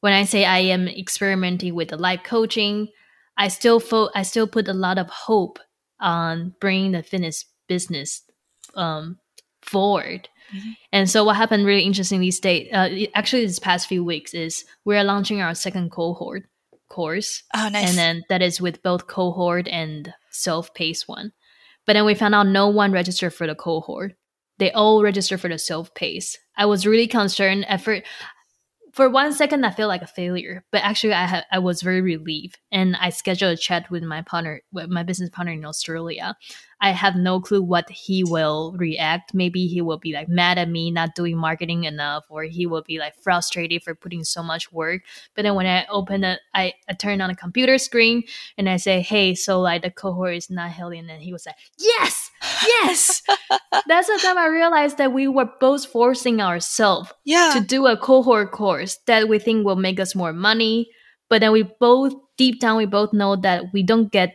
When I say I am experimenting with the life coaching, I still fo- I still put a lot of hope on bringing the fitness business um, forward Mm-hmm. And so what happened really interesting these days, uh, actually this past few weeks is we're launching our second cohort course. Oh, nice. And then that is with both cohort and self-paced one. But then we found out no one registered for the cohort. They all registered for the self-paced. I was really concerned at first for one second I felt like a failure, but actually I ha- I was very relieved, and I scheduled a chat with my partner, with my business partner in Australia, I have no clue what he will react. Maybe he will be like mad at me not doing marketing enough, or he will be like frustrated for putting so much work. But then when I open it, I, I turn on a computer screen and I say, "Hey, so like the cohort is not healthy," and then he was like, "Yes, yes." *laughs* That's the time I realized that we were both forcing ourselves yeah. to do a cohort course that we think will make us more money. But then we both deep down we both know that we don't get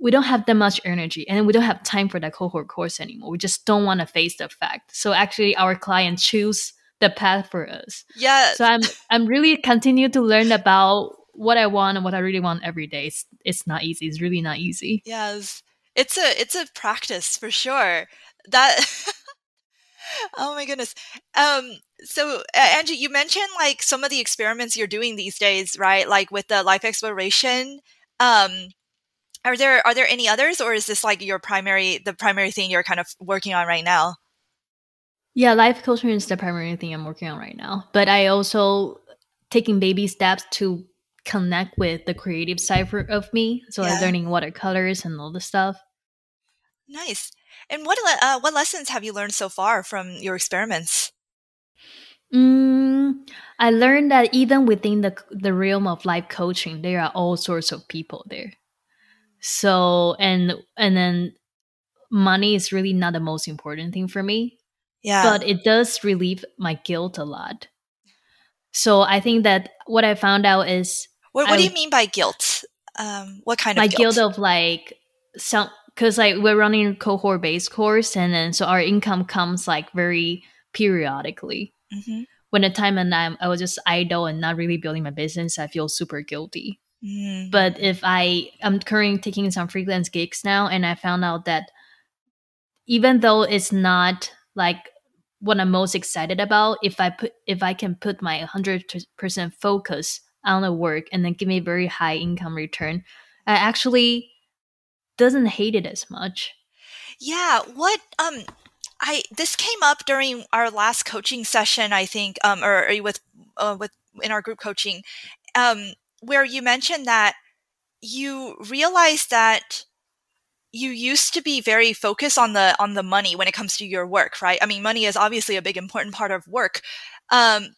we don't have that much energy and we don't have time for that cohort course anymore. We just don't want to face the fact. So actually our client choose the path for us. Yeah. So I'm I'm really continue to learn about what I want and what I really want every day. It's, it's not easy. It's really not easy. Yes. It's a it's a practice for sure. That *laughs* Oh my goodness. Um so uh, Angie, you mentioned like some of the experiments you're doing these days, right? Like with the life exploration. Um are there are there any others or is this like your primary the primary thing you're kind of working on right now yeah life coaching is the primary thing i'm working on right now but i also taking baby steps to connect with the creative side of me so yeah. i'm learning watercolors and all the stuff nice and what uh, what lessons have you learned so far from your experiments Mm, I learned that even within the the realm of life coaching, there are all sorts of people there. So and and then money is really not the most important thing for me. Yeah. But it does relieve my guilt a lot. So I think that what I found out is What what I, do you mean by guilt? Um what kind of my guilt? guilt of like some because like we're running a cohort based course and then so our income comes like very periodically. Mm-hmm. When the time and I'm, I was just idle and not really building my business, I feel super guilty. Mm. But if I I'm currently taking some freelance gigs now, and I found out that even though it's not like what I'm most excited about, if I put if I can put my hundred percent focus on the work and then give me a very high income return, I actually doesn't hate it as much. Yeah. What um I this came up during our last coaching session, I think, um, or, or with uh, with in our group coaching. Um, where you mentioned that you realized that you used to be very focused on the on the money when it comes to your work right? I mean money is obviously a big important part of work um,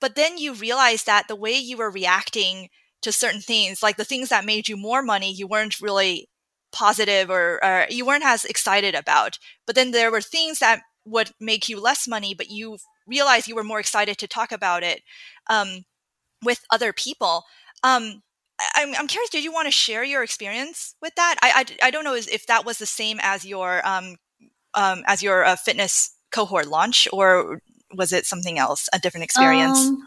but then you realized that the way you were reacting to certain things like the things that made you more money you weren't really positive or, or you weren't as excited about but then there were things that would make you less money but you realized you were more excited to talk about it um, with other people um, I'm, I'm curious did you want to share your experience with that? I i, I don't know if that was the same as your um, um as your uh, fitness cohort launch or was it something else a different experience? Um,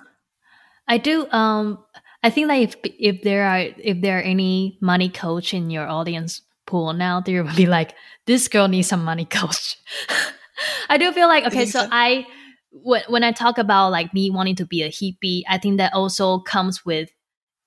i do um i think that if if there are if there are any money coach in your audience pool now they will be like this girl needs some money coach. *laughs* I do feel like okay so, so *laughs* i when, when i talk about like me wanting to be a hippie i think that also comes with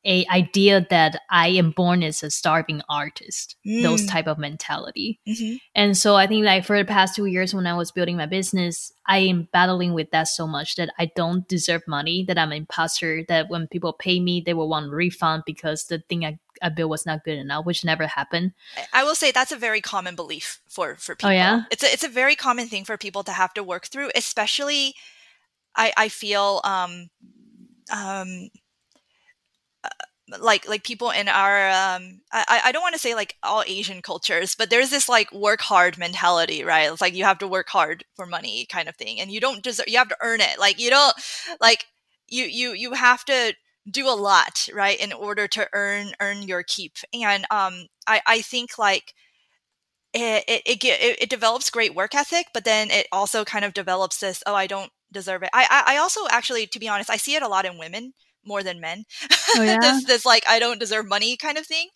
a idea that I am born as a starving artist, mm. those type of mentality. Mm-hmm. And so I think like for the past two years when I was building my business, I am battling with that so much that I don't deserve money, that I'm an imposter, that when people pay me, they will want a refund because the thing I, I built was not good enough, which never happened. I will say that's a very common belief for, for people. Oh, yeah? It's a, it's a very common thing for people to have to work through, especially I, I feel um, um, like like people in our um i i don't want to say like all asian cultures but there's this like work hard mentality right? It's like you have to work hard for money kind of thing and you don't deserve you have to earn it. Like you don't like you you you have to do a lot right in order to earn earn your keep. And um i i think like it it, it it develops great work ethic but then it also kind of develops this oh i don't deserve it. I i also actually to be honest i see it a lot in women more than men. Oh, *laughs* yeah? this, this like I don't deserve money kind of thing,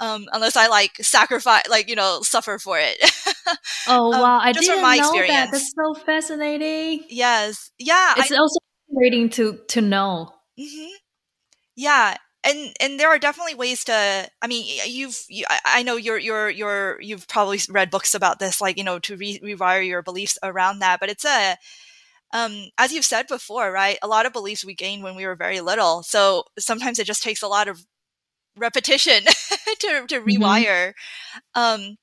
um, unless I like sacrifice, like you know, suffer for it. oh *laughs* um, wow! I didn't know experience. that. That's so fascinating. Yes, yeah. It's I, also fascinating to to know. Mm-hmm. Yeah, and and there are definitely ways to. I mean, you've you, I know you're you're you're you've probably read books about this, like you know, to re- rewire your beliefs around that. But it's a um, as you've said before, right? A lot of beliefs we gained when we were very little. So sometimes it just takes a lot of repetition *laughs* to, to mm-hmm. rewire. Mm-hmm. Um,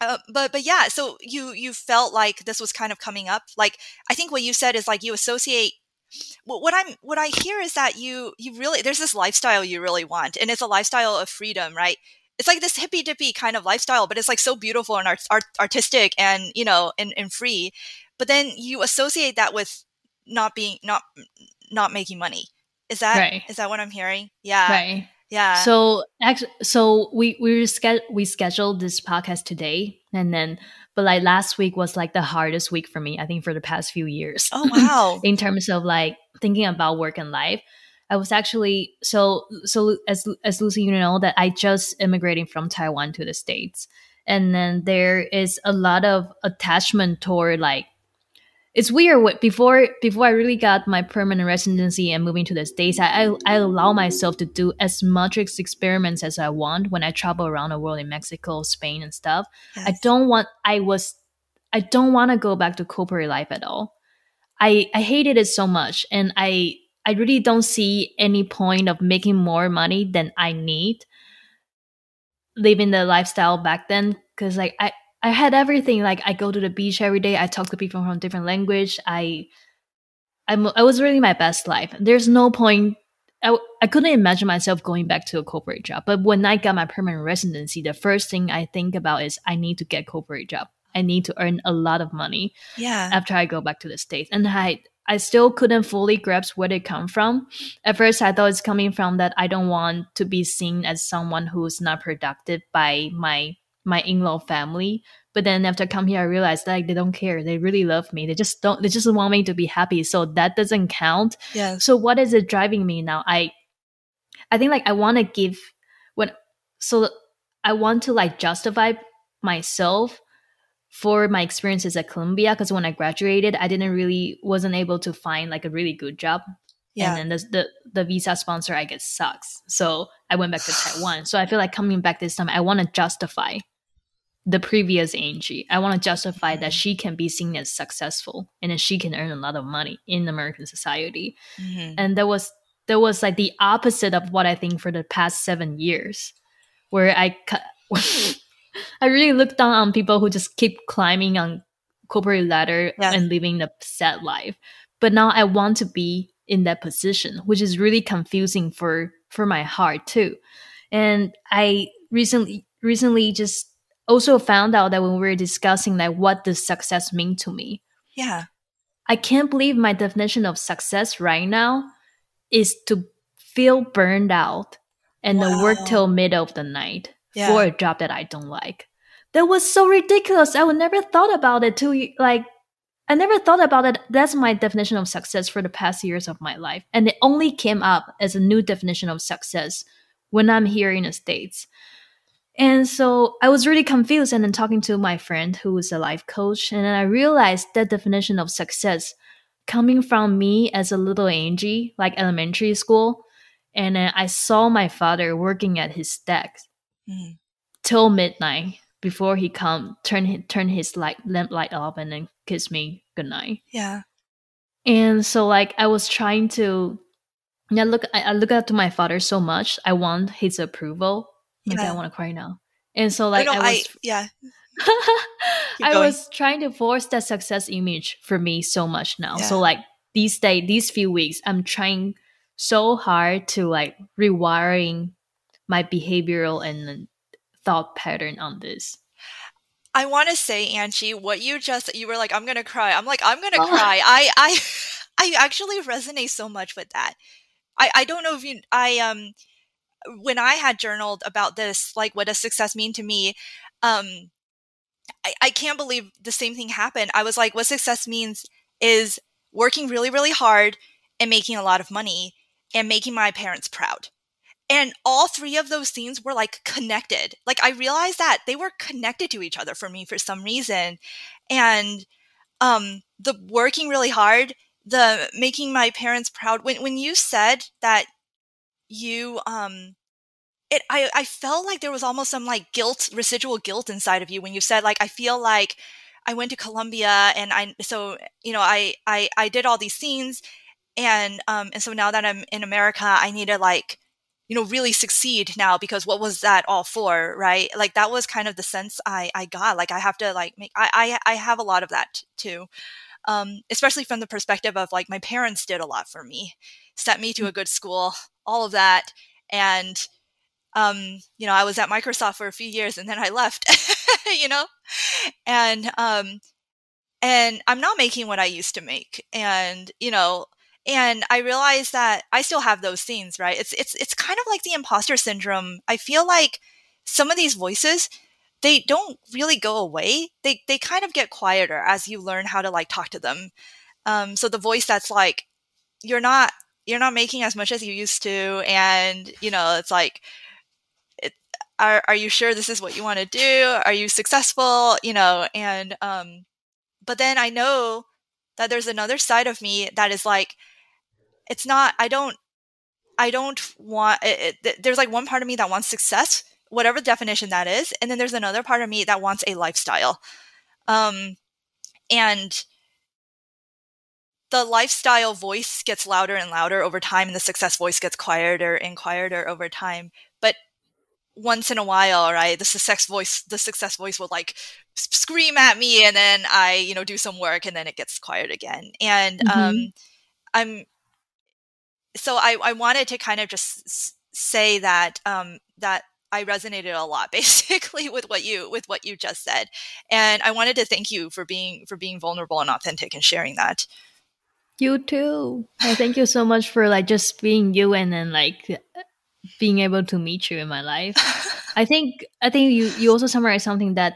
uh, but but yeah, so you you felt like this was kind of coming up. Like I think what you said is like you associate. what I'm what I hear is that you you really there's this lifestyle you really want, and it's a lifestyle of freedom, right? It's like this hippy dippy kind of lifestyle, but it's like so beautiful and art, art, artistic and you know and, and free but then you associate that with not being not not making money. Is that right. is that what i'm hearing? Yeah. Right. Yeah. So actually so we we we scheduled this podcast today and then but like last week was like the hardest week for me i think for the past few years. Oh *laughs* wow. In terms of like thinking about work and life i was actually so so as as lucy you know that i just immigrating from taiwan to the states and then there is a lot of attachment toward like it's weird before before i really got my permanent residency and moving to the states I, I, I allow myself to do as much experiments as i want when i travel around the world in mexico spain and stuff yes. i don't want i was i don't want to go back to corporate life at all i i hated it so much and i i really don't see any point of making more money than i need living the lifestyle back then because like i I had everything. Like I go to the beach every day. I talk to people from different language. I, I'm, I was really my best life. There's no point. I, I couldn't imagine myself going back to a corporate job. But when I got my permanent residency, the first thing I think about is I need to get corporate job. I need to earn a lot of money. Yeah. After I go back to the states, and I I still couldn't fully grasp where it come from. At first, I thought it's coming from that I don't want to be seen as someone who's not productive by my my in-law family. But then after I come here, I realized like they don't care. They really love me. They just don't. They just want me to be happy. So that doesn't count. Yeah. So what is it driving me now? I, I think like I want to give when so I want to like justify myself for my experiences at Columbia because when I graduated, I didn't really wasn't able to find like a really good job. Yeah. And then the, the the visa sponsor I guess sucks. So I went back to Taiwan. So I feel like coming back this time, I want to justify the previous Angie. I want to justify that she can be seen as successful and that she can earn a lot of money in American society. Mm-hmm. And that was that was like the opposite of what I think for the past seven years, where I *laughs* I really look down on people who just keep climbing on corporate ladder yes. and living the sad life. But now I want to be in that position, which is really confusing for for my heart too. And I recently recently just also found out that when we were discussing like what does success mean to me yeah i can't believe my definition of success right now is to feel burned out and wow. work till middle of the night yeah. for a job that I don't like. That was so ridiculous. I would never thought about it to like I never thought about it. That's my definition of success for the past years of my life. And it only came up as a new definition of success when I'm here in the States. And so I was really confused and then talking to my friend who is a life coach. And then I realized that definition of success coming from me as a little Angie, like elementary school. And then I saw my father working at his desk mm. till midnight before he come turn turn his light lamp light off and then kiss me goodnight. Yeah. And so like I was trying to yeah, look I, I look up to my father so much. I want his approval. Like yeah. I want to cry now. And so like I, know, I was *laughs* I, yeah. I was trying to force that success image for me so much now. Yeah. So like these day, these few weeks, I'm trying so hard to like rewiring my behavioral and thought pattern on this. I want to say, Angie, what you just you were like, I'm gonna cry. I'm like, I'm gonna oh. *laughs* cry. I I *laughs* I actually resonate so much with that. I I don't know if you I um when I had journaled about this, like what does success mean to me, um, I, I can't believe the same thing happened. I was like, what success means is working really, really hard and making a lot of money and making my parents proud. And all three of those things were like connected. Like I realized that they were connected to each other for me for some reason. And um the working really hard, the making my parents proud. When when you said that you um it I, I felt like there was almost some like guilt, residual guilt inside of you when you said like I feel like I went to Columbia and I so you know I I I did all these scenes and um and so now that I'm in America I need to like you know really succeed now because what was that all for? Right? Like that was kind of the sense i i got. Like i have to like make i i, I have a lot of that too um, especially from the perspective of like my parents did a lot for me sent me to mm. a good school all of that and um, you know i was at microsoft for a few years and then i left *laughs* you know? And um and i'm not making what i used to make and you know and i realized that i still have those scenes right? It's it's it's kind of like the imposter syndrome. I feel like some of these voices they don't really go away. They they kind of get quieter as you learn how to like talk to them. Um, so the voice that's like you're not you're not making as much as you used to and you know it's like it, are, are you sure this is what you want to do? Are you successful? You know and um but then i know that there's another side of me that is like it's not i don't i don't want it, it, there's like one part of me that wants success whatever definition that is and then there's another part of me that wants a lifestyle. Um and the lifestyle voice gets louder and louder over time and the success voice gets quieter and quieter over time but once in a while right the success voice the success voice will like scream at me and then i you know do some work and then it gets quiet again and mm-hmm. um i'm so I, I wanted to kind of just say that um, that I resonated a lot *laughs* basically with what you with what you just said, and I wanted to thank you for being for being vulnerable and authentic and sharing that. You too. I thank you so much for like just being you and then like being able to meet you in my life. *laughs* I think I think you you also summarize something that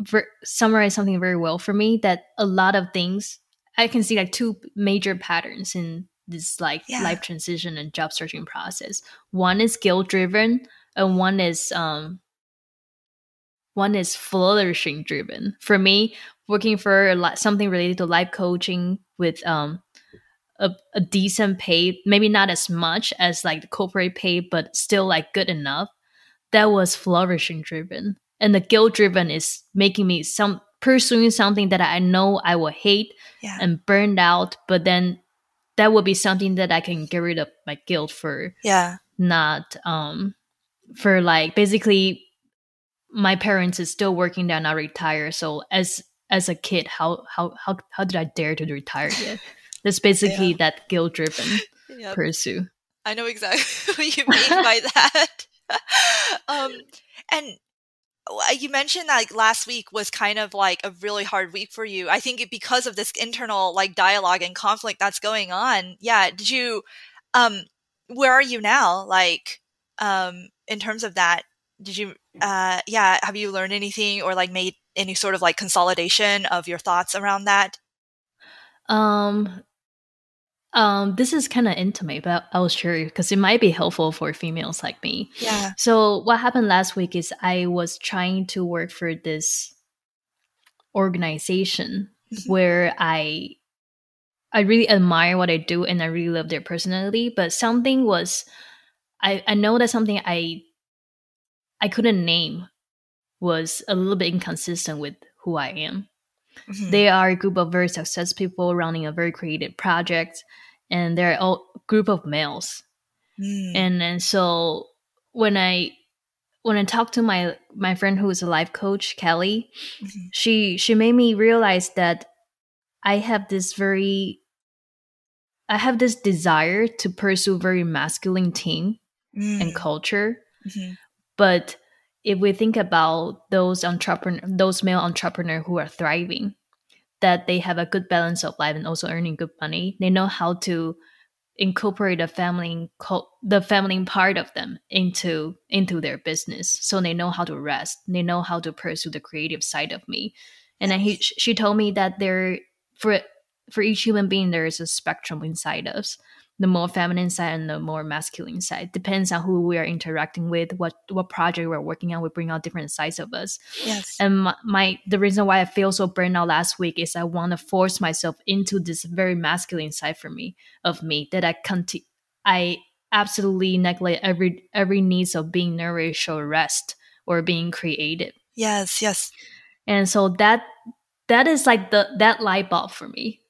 ver- summarize something very well for me that a lot of things I can see like two major patterns in this like yeah. life transition and job searching process. One is guilt driven, and one is um one is flourishing driven. For me, working for a something related to life coaching with um a, a decent pay, maybe not as much as like the corporate pay, but still like good enough. That was flourishing driven, and the guilt driven is making me some pursuing something that I know I will hate yeah. and burned out, but then that would be something that I can get rid of my guilt for. Yeah. Not um for like basically my parents is still working they're not retired so as as a kid how how how, how did i dare to retire yet *laughs* that's basically yeah. that guilt driven yep. pursue i know exactly *laughs* what you mean by *laughs* that um and you mentioned that like, last week was kind of like a really hard week for you. I think it, because of this internal like dialogue and conflict that's going on. Yeah. Did you, um, where are you now? Like, um, in terms of that, did you, uh, yeah, have you learned anything or like made any sort of like consolidation of your thoughts around that? Um, um, this is kind of intimate, but I was sure because it might be helpful for females like me. Yeah. So what happened last week is I was trying to work for this organization mm-hmm. where I I really admire what I do and I really love their personality, but something was I, I know that something I I couldn't name was a little bit inconsistent with who I am. Mm-hmm. They are a group of very successful people running a very creative project, and they're a group of males. Mm. And and so when I when I talked to my my friend who is a life coach, Kelly, mm-hmm. she she made me realize that I have this very I have this desire to pursue very masculine team mm. and culture. Mm-hmm. But if we think about those entrepreneur those male entrepreneur who are thriving, that they have a good balance of life and also earning good money, they know how to incorporate the family the family part of them into into their business. So they know how to rest. They know how to pursue the creative side of me. And then he she told me that there for for each human being there is a spectrum inside us the more feminine side and the more masculine side. Depends on who we are interacting with what what project we're working on. We bring out different sides of us. Yes. And my, my the reason why i feel so burned out last week is i want to force myself into this very masculine side for me of me that i continue i absolutely neglect every every needs of being nourished or rest or being creative. Yes yes. And so that that is like the that light bulb for me.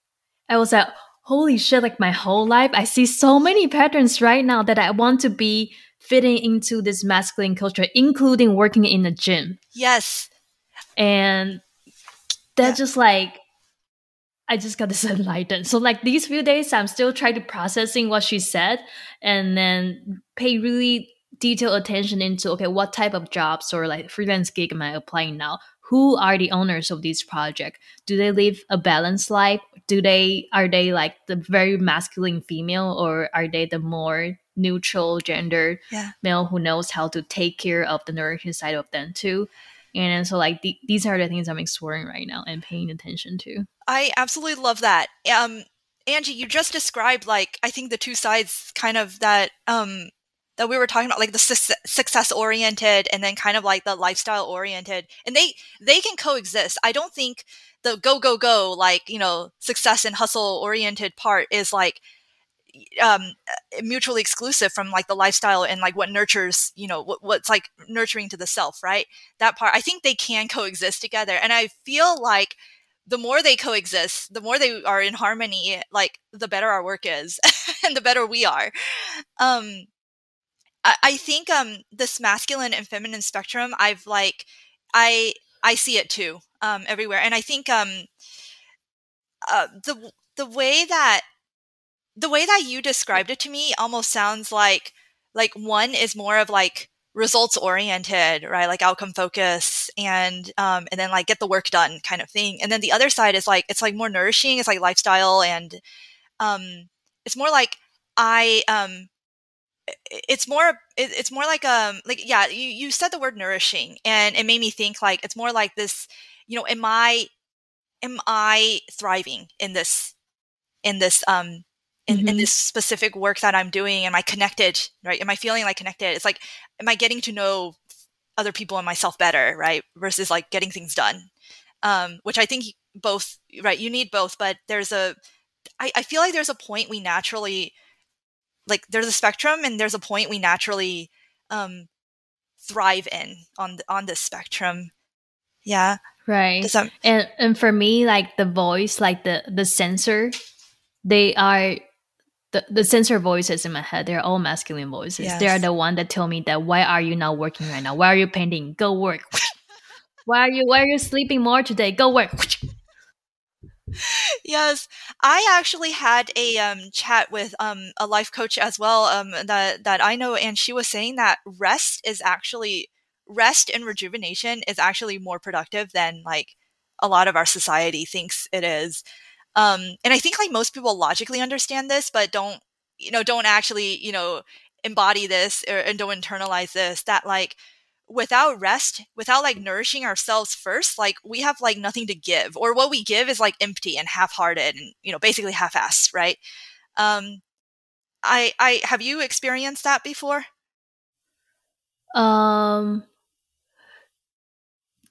I was like holy shit, like my whole life, I see so many patterns right now that I want to be fitting into this masculine culture, including working in the gym. Yes. And that's yeah. just like, I just got this *laughs* enlightened. So like these few days, I'm still trying to processing what she said and then pay really detailed attention into, okay, what type of jobs or like freelance gig am I applying now? Who are the owners of this project? Do they live a balanced life? Do they are they like the very masculine female or are they the more neutral gender yeah. male who knows how to take care of the nourishing side of them too? And so like the, these are the things i'm exploring right now and paying attention to. I absolutely love that. Um angie you just described like i think the two sides kind of that um that we were talking about like the su- success oriented and then kind of like the lifestyle oriented and they they can coexist. I don't think the go go go like you know success and hustle oriented part is like um mutually exclusive from like the lifestyle and like what nurtures you know what, what's like nurturing to the self right? That part i think they can coexist together and i feel like the more they coexist the more they are in harmony like the better our work is *laughs* and the better we are. Um I, I think um this masculine and feminine spectrum I've like I I see it too um everywhere. And I think um uh, the the way that the way that you described it to me almost sounds like like one is more of like results oriented right? Like outcome focus and um and then like get the work done kind of thing. And then the other side is like it's like more nourishing it's like lifestyle and um it's more like i um it's more it's more like um like yeah you, you said the word nourishing and it made me think like it's more like this you know am i am i thriving in this in this um in, mm-hmm. in this specific work that i'm doing? Am i connected right? Am i feeling like connected? It's like am i getting to know other people and myself better right versus like getting things done? Um which i think both right you need both but there's a I, I feel like there's a point we naturally like there's a spectrum and there's a point we naturally um thrive in on the, on this spectrum. Yeah. Right. That- and and for me like the voice like the the censor they are the, the censor voices in my head they're all masculine voices. Yes. they are the one that tell me that why are you not working right now? Why are you painting? Go work. *laughs* Why are you why are you sleeping more today? Go work *laughs* yes, I actually had a um, chat with um, a life coach as well um, that that I know, and she was saying that rest is actually rest and rejuvenation is actually more productive than like a lot of our society thinks it is. Um, and I think like most people logically understand this, but don't you know don't actually you know embody this or, and don't internalize this that like without rest without like nourishing ourselves first like we have like nothing to give or what we give is like empty and half-hearted and you know basically half-assed right um i i have you experienced that before um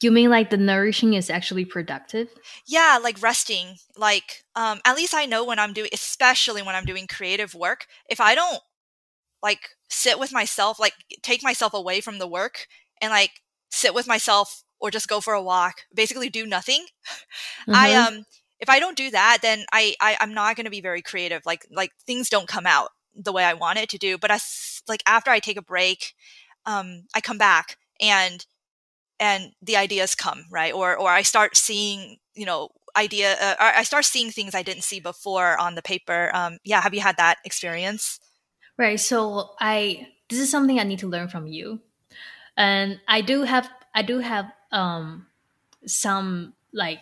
you mean like the nourishing is actually productive? Yeah, like resting. Like, um, at least I know when I'm doing, especially when I'm doing creative work, if I don't like sit with myself, like take myself away from the work and like sit with myself or just go for a walk, basically do nothing. *laughs* Mm-hmm. I, um, if I don't do that, then I, I I'm not going to be very creative. Like, like things don't come out the way I want it to do. But I, like after I take a break, um, I come back and and the ideas come right or or i start seeing you know idea uh, i start seeing things i didn't see before on the paper um, yeah have you had that experience right so i this is something i need to learn from you and i do have i do have um some like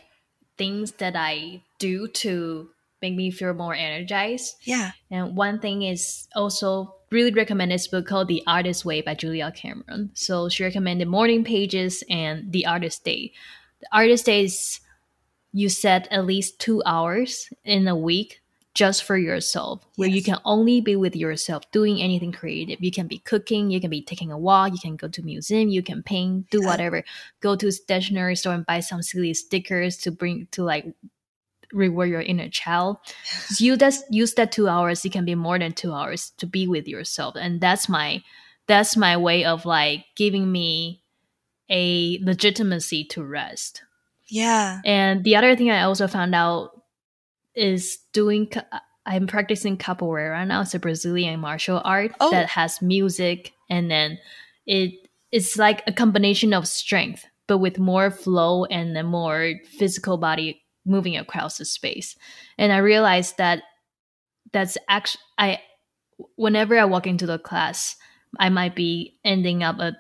things that i do to make me feel more energized yeah and one thing is also really recommend this book called The Artist Way by Julia Cameron. So she recommended Morning Pages and The Artist Date. The Artist Date is you set at least two hours in a week just for yourself, where yes. you can only be with yourself doing anything creative. You can be cooking, you can be taking a walk, you can go to museum, you can paint, do whatever. Go to a stationery store and buy some silly stickers to bring to like reward your inner child. *laughs* you just use that two hours. It can be more than two hours to be with yourself, and that's my that's my way of like giving me a legitimacy to rest. Yeah. And the other thing I also found out is doing. I'm practicing capoeira now. It's a Brazilian martial art oh. that has music, and then it it's like a combination of strength, but with more flow and a more physical body moving across the space. And I realized that that's actually I whenever I walk into the class, I might be ending up a,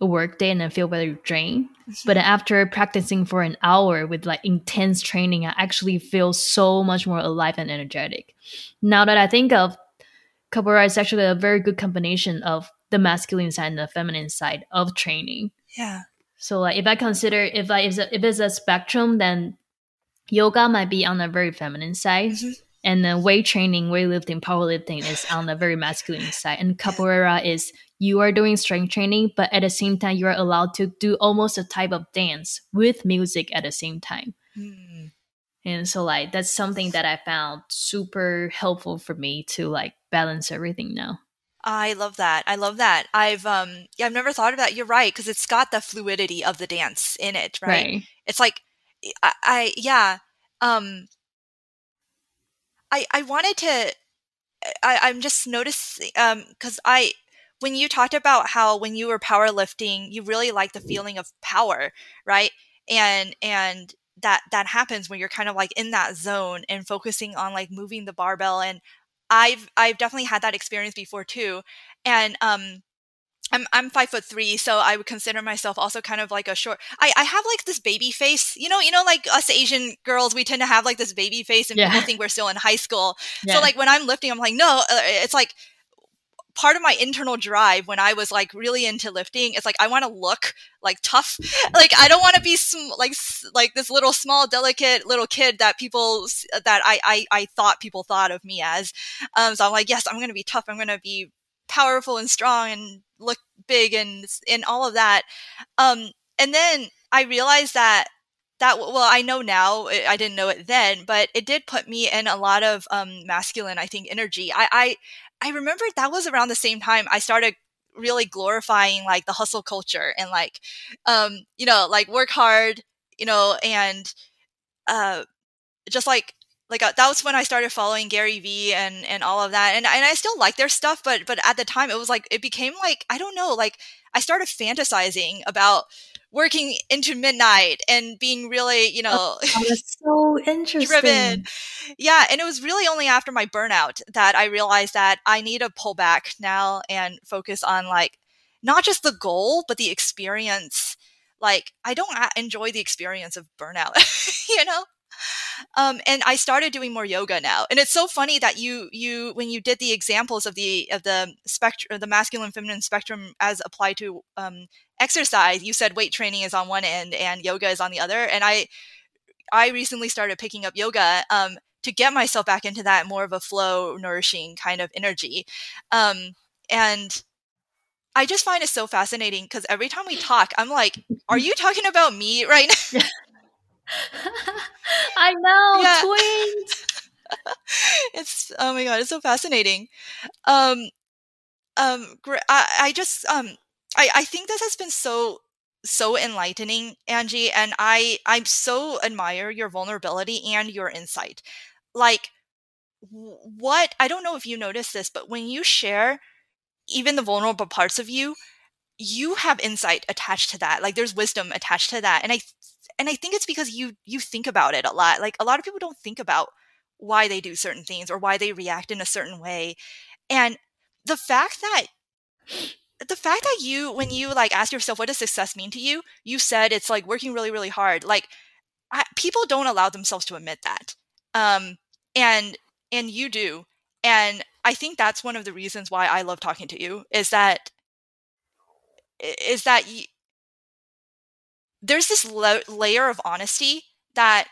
a work day and I feel very drained. But after practicing for an hour with like intense training, I actually feel so much more alive and energetic. Now that I think of capoeira is actually a very good combination of the masculine side and the feminine side of training. Yeah. So like if I consider if I if it's a spectrum, then yoga might be on the very feminine side. Mm-hmm. And then weight training, weightlifting, powerlifting is on the very masculine side. And capoeira is you are doing strength training, but at the same time, you are allowed to do almost a type of dance with music at the same time. Mm. And so, like, that's something that I found super helpful for me to like balance everything now. I love that. I love that. I've um yeah, I've never thought of that. You're right because it's got the fluidity of the dance in it, right? right? It's like I, I yeah. Um, I I wanted to. I I'm just noticing um because I when you talked about how when you were powerlifting you really like the feeling of power right and and that that happens when you're kind of like in that zone and focusing on like moving the barbell and i've i've definitely had that experience before too and um I'm I'm five foot three, so I would consider myself also kind of like a short. I, I have like this baby face, you know, you know, like us Asian girls, we tend to have like this baby face, and yeah. people think we're still in high school. Yeah. So like when I'm lifting, I'm like, no, uh, it's like part of my internal drive when I was like really into lifting. It's like I want to look like tough, *laughs* like I don't want to be sm- like like this little small delicate little kid that people that I I, I thought people thought of me as. Um, so I'm like, yes, I'm gonna be tough. I'm gonna be powerful and strong and look big and and all of that. Um, and then I realized that that well i know now i didn't know it then but it did put me in a lot of um, masculine i think energy I, I i remember that was around the same time i started really glorifying like the hustle culture and like um you know like work hard you know and uh just like like uh, that was when I started following Gary Vee and and all of that, and and I still like their stuff, but but at the time it was like it became like I don't know, like I started fantasizing about working into midnight and being really you know oh, that's *laughs* so interesting. driven. Yeah and it was really only after my burnout that i realized that i need to pull back now and focus on like not just the goal but the experience. Like i don't enjoy the experience of burnout *laughs* you know um, and I started doing more yoga now. And it's so funny that you you when you did the examples of the of the spectrum, the masculine feminine spectrum as applied to um, exercise, you said weight training is on one end and yoga is on the other. And I I recently started picking up yoga um, to get myself back into that more of a flow, nourishing kind of energy. Um, and I just find it so fascinating because every time we talk, I'm like, "Are you talking about me right now?" *laughs* I know *laughs* yeah. twins. *laughs* it's oh my god, it's so fascinating. Um, um, I, I just um, I I think this has been so so enlightening, Angie, and I I so admire your vulnerability and your insight. Like, what I don't know if you notice this, but when you share even the vulnerable parts of you you have insight attached to that like there's wisdom attached to that and i and i think it's because you you think about it a lot like a lot of people don't think about why they do certain things or why they react in a certain way and the fact that the fact that you when you like ask yourself what does success mean to you? you said it's like working really really hard like I, people don't allow themselves to admit that um and and you do and I think that's one of the reasons why I love talking to you is that is that there's this lo- layer of honesty that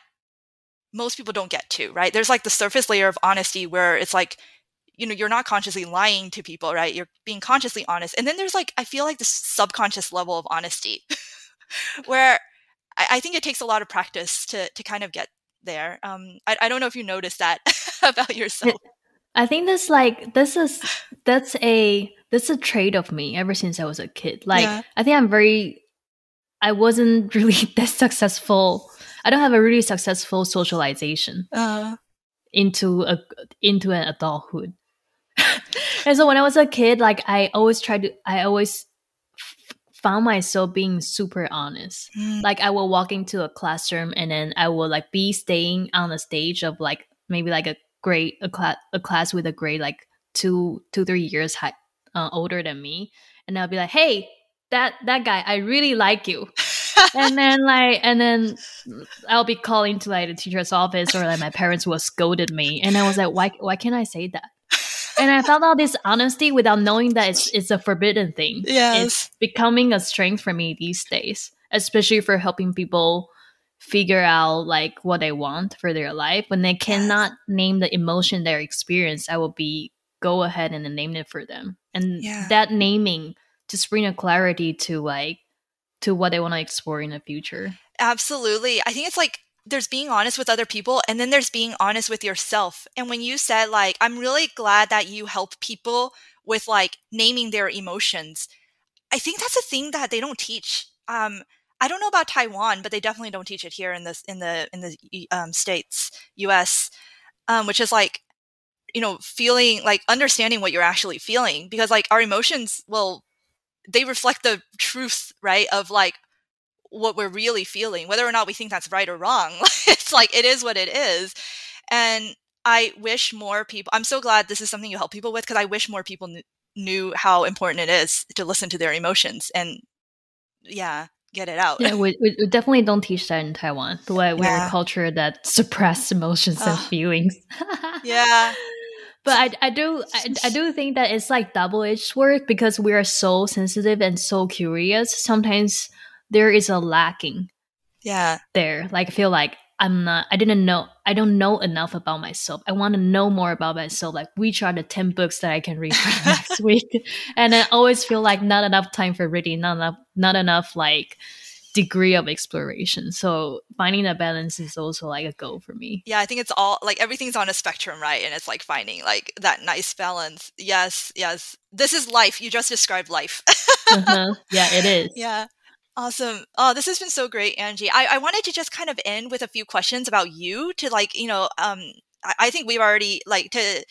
most people don't get to, right? There's like the surface layer of honesty where it's like you know you're not consciously lying to people right you're being consciously honest and then there's like i feel like this subconscious level of honesty *laughs* where I, I, think it takes a lot of practice to to kind of get there um i, I don't know if you noticed that *laughs* about yourself I think this like this is that's a that's a trait of me ever since I was a kid. Like yeah. I think I'm very I wasn't *laughs* really that successful. I don't have a really successful socialization uh. into a into an adulthood. *laughs* and so when I was a kid, like I always tried to I always found myself being super honest. Mm. Like I will walk into a classroom and then I will like be staying on the stage of like maybe like a grade a class a class with a grade like two two three years high, uh, older than me, and I'll be like, hey, that that guy, I really like you. *laughs* and then like and then I'll be calling to like the teacher's office or like my parents will scolded me and I was like why why can't I say that and I found all this honesty without knowing that it's, it's a forbidden thing. Yes. It's becoming a strength for me these days, especially for helping people figure out like what they want for their life when they cannot yes. name the emotion they're experience i will be go ahead and name it for them and yeah. that naming just bring a clarity to like to what they want to explore in the future. Absolutely. I think it's like there's being honest with other people and then there's being honest with yourself. And when you said like i'm really glad that you help people with like naming their emotions i think that's a thing that they don't teach. Um I don't know about Taiwan, but they definitely don't teach it here in this in the in the um, states, U.S., um, which is like you know feeling like understanding what you're actually feeling because like our emotions well they reflect the truth right of like what we're really feeling whether or not we think that's right or wrong *laughs* it's like it is what it is and i wish more people i'm so glad this is something you help people with because i wish more people kn- knew how important it is to listen to their emotions and yeah get it out. Yeah, we, we definitely don't teach that in Taiwan. The way we're yeah. a culture that suppress emotions and feelings. *laughs* yeah. But I, I do I, I do think that it's like double edged sword because we are so sensitive and so curious. Sometimes there is a lacking. Yeah. There. Like I feel like I'm not I didn't know I don't know enough about myself. I want to know more about myself. Like which are the 10 books that I can read *laughs* next week. And I always feel like not enough time for reading, not enough not enough like degree of exploration. So finding that balance is also like a goal for me. Yeah, I think it's all like everything's on a spectrum, right? And it's like finding like that nice balance. Yes, yes. This is life. You just described life. uh-huh. *laughs* Yeah, it is. Yeah. Awesome. Oh, this has been so great, Angie. I, I wanted to just kind of end with a few questions about you to like, you know, um, I, I think we've already like to,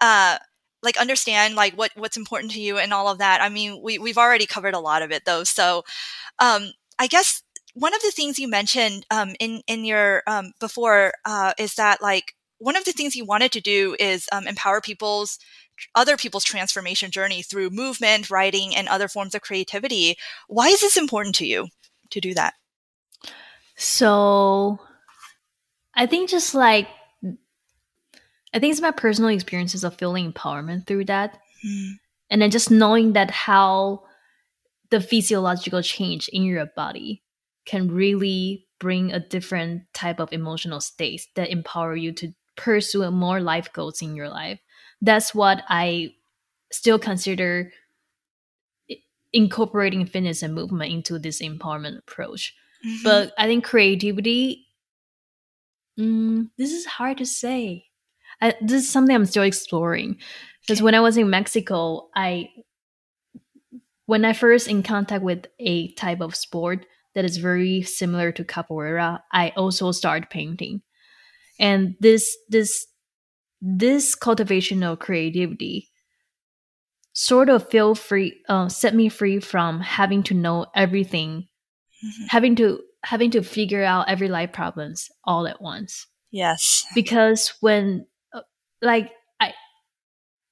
uh, like understand like what what's important to you and all of that. I mean, we we've already covered a lot of it though. So, um, I guess one of the things you mentioned um, in in your um, before uh, is that like one of the things you wanted to do is um, empower people's other people's transformation journey through movement, writing, and other forms of creativity. Why is this important to you to do that? So, I think just like I think it's my personal experiences of feeling empowerment through that. Mm. And then just knowing that how the physiological change in your body can really bring a different type of emotional states that empower you to pursue more life goals in your life. That's what I still consider incorporating fitness and movement into this empowerment approach. Mhm. But I think creativity, mm, this is hard to say. I, this is something I'm still exploring. Because Okay. when I was in Mexico, I when I first in contact with a type of sport that is very similar to capoeira, I also start painting. And this this this cultivation of creativity sort of feel free uh, set me free from having to know everything Mhm. having to having to figure out every life problems all at once yes because when uh, like i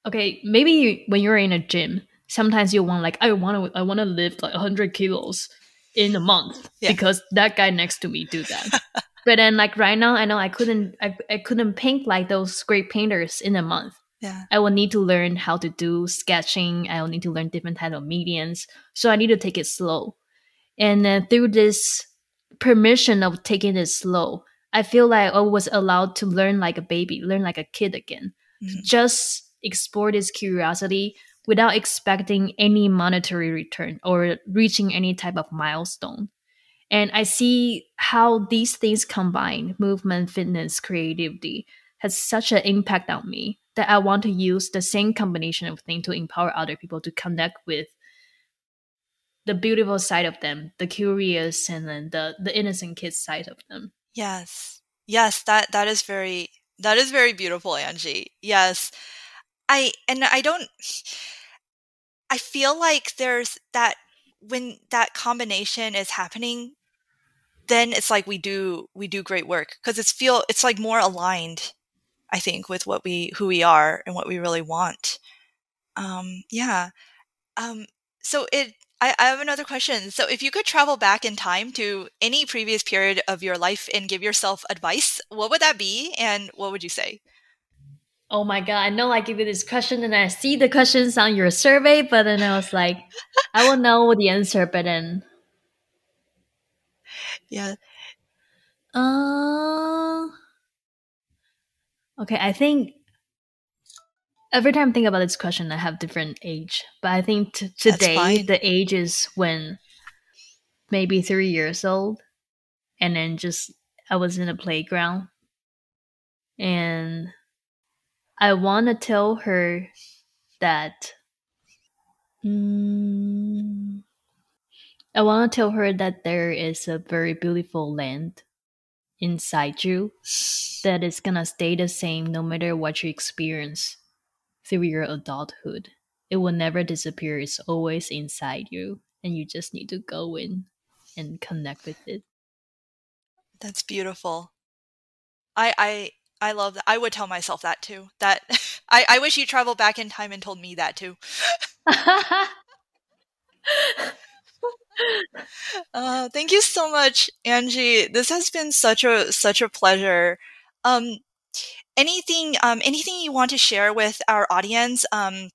okay maybe you, when you're in a gym sometimes you want like i want to i want to lift like 100 kilos in a month Yeah. because that guy next to me do that *laughs* but then like right now i know i couldn't I, I couldn't paint like those great painters in a month yeah I will need to learn how to do sketching. I will need to learn different type of mediums. So I need to take it slow. And then through this permission of taking it slow, I feel like I was allowed to learn like a baby, learn like a kid again. Mhm. Just explore this curiosity without expecting any monetary return or reaching any type of milestone. And I see how these things combine movement, fitness, creativity has such an impact on me that I want to use the same combination of things to empower other people to connect with the beautiful side of them, the curious and then the, the innocent kids side of them. Yes. Yes, that that is very that is very beautiful, Angie. Yes. I and I don't I feel like there's that when that combination is happening then it's like we do we do great work because it's feel it's like more aligned I think with what we who we are and what we really want. Um yeah. Um so it I, I have another question. So if you could travel back in time to any previous period of your life and give yourself advice, what would that be and what would you say? Oh my god, I know I give you this question and I see the questions on your survey, but then I was like, I will know the answer, but then Yeah. uh Okay, I think every time I think about this question, I have different age. But I think t- today the age is when maybe three years old, and then just I was in a playground, and I want to tell her that. Mm, I want to tell her that there is a very beautiful land inside you that is gonna stay the same no matter what you experience through your adulthood. It will never disappear. It's always inside you, and you just need to go in and connect with it. That's beautiful. I I I love that. I would tell myself that too. That *laughs* I, I wish you traveled back in time and told me that too. *laughs* Uh, thank you so much, Angie. This has been such a such a pleasure. Um, anything um, anything you want to share with our audience um,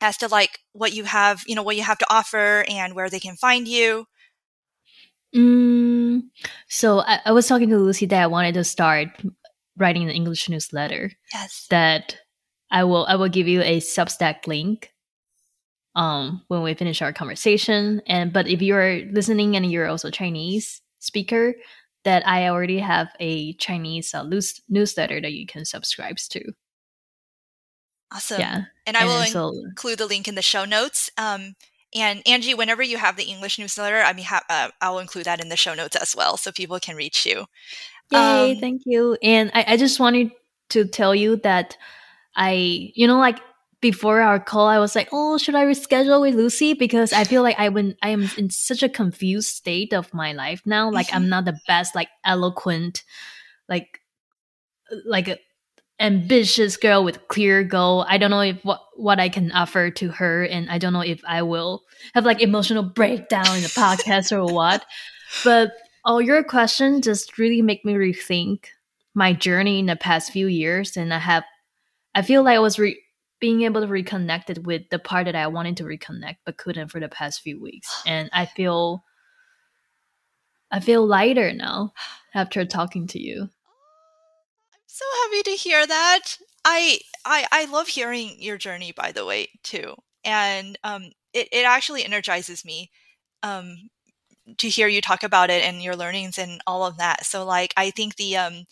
as to like what you have, you know, what you have to offer and where they can find you? mm, so I, I was talking to Lucy that I wanted to start writing an English newsletter. Yes. That I will I will give you a Substack link um when we finish our conversation and but if you're listening and you're also chinese speaker that i already have a chinese uh, news- newsletter that you can subscribe to Awesome. yeah And I and will so include the link in the show notes. Um, and Angie, whenever you have the English newsletter, I mean, ha- uh, I'll include that in the show notes as well, so people can reach you. Yay Um, thank you. And I, I just wanted to tell you that i you know like before our call i was like oh should i reschedule with lucy? Because i feel like i when i am in such a confused state of my life now. Like i'm not the best like eloquent like like a ambitious girl with clear goal. I don't know if what what i can offer to her and i don't know if i will have like emotional breakdown in the podcast or what. But all your questions just really make me rethink my journey in the past few years, and I have, I feel like I was re- being able to reconnect it with the part that I wanted to reconnect but couldn't for the past few weeks, *sighs* and I feel, I feel lighter now after talking to you. I'm so happy to hear that. I I I love hearing your journey, by the way, too, and um, it it actually energizes me. Um, to hear you talk about it and your learnings and all of that. So like I think the um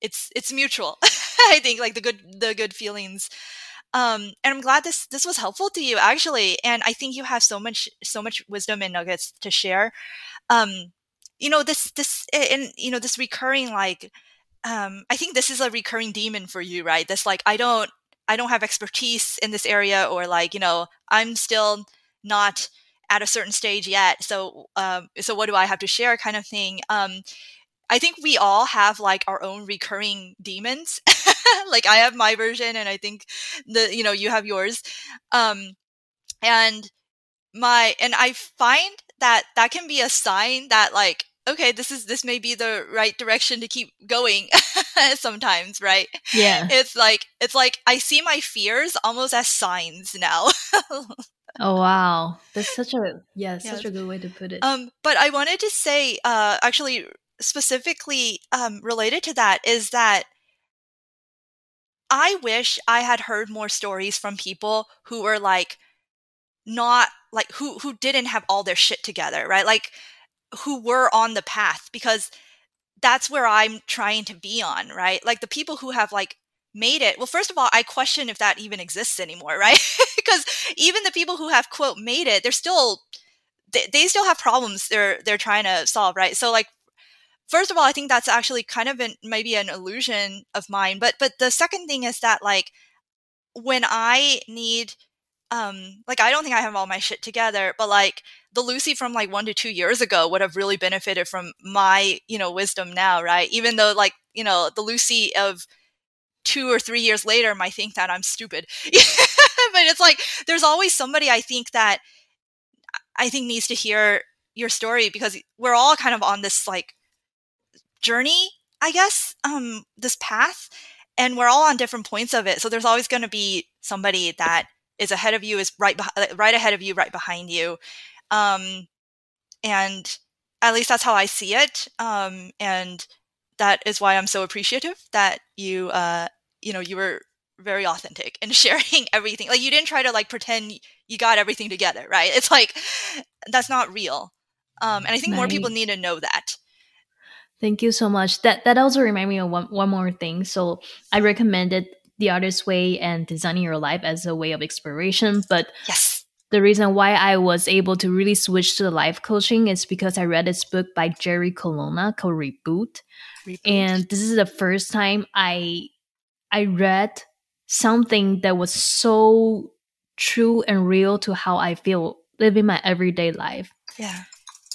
it's it's mutual. *laughs* I think like the good the good feelings. Um and I'm glad this this was helpful to you actually. And I think you have so much so much wisdom and nuggets to share. Um you know this this and you know this recurring like um I think this is a recurring demon for you, right? This like I don't I don't have expertise in this area or like, you know, I'm still not at a certain stage yet. So, um, so what do I have to share kind of thing. Um, I think we all have like our own recurring demons. *laughs* like I have my version and I think the, you know, you have yours. Um, and my, and I find that that can be a sign that like, okay, this is, this may be the right direction to keep going *laughs* sometimes, right? Yeah. It's like, it's like I see my fears almost as signs now. *laughs* Oh wow, that's such a yeah, such a good way to put it. Um, but I wanted to say, uh, actually, specifically um, related to that is that I wish I had heard more stories from people who were like not like who who didn't have all their shit together, right? Like who were on the path because that's where I'm trying to be on, right? Like the people who have like made it well first of all i question if that even exists anymore *laughs* right? Because even the people who have quote made it they're still they, they still have problems they're they're trying to solve right? So like first of all i think that's actually kind of an maybe an illusion of mine but but the second thing is that like when i need um like i don't think i have all my shit together but like the lucy from like one to two years ago would have really benefited from my you know wisdom now right? Even though like you know the lucy of two or three years later might think that I'm stupid. *laughs* but it's like there's always somebody I think that I think needs to hear your story because we're all kind of on this like journey, I guess, um, this path, and we're all on different points of it. So there's always going to be somebody that is ahead of you, is right behind, right ahead of you, right behind you, um, and at least that's how I see it. Um, and that is why I'm so appreciative that you uh, you know you were very authentic and *laughs* sharing everything. Like you didn't try to like pretend you got everything together right? It's like that's not real. Um and i think right. more people need to know that. Thank you so much. That that also remind me of one, one more thing. So i recommended the artist way and designing your life as a way of exploration but yes. the reason why I was able to really switch to the life coaching is because I read this book by Jerry Colonna called Reboot. Reboot. And this is the first time I I read something that was so true and real to how I feel living my everyday life. Yeah.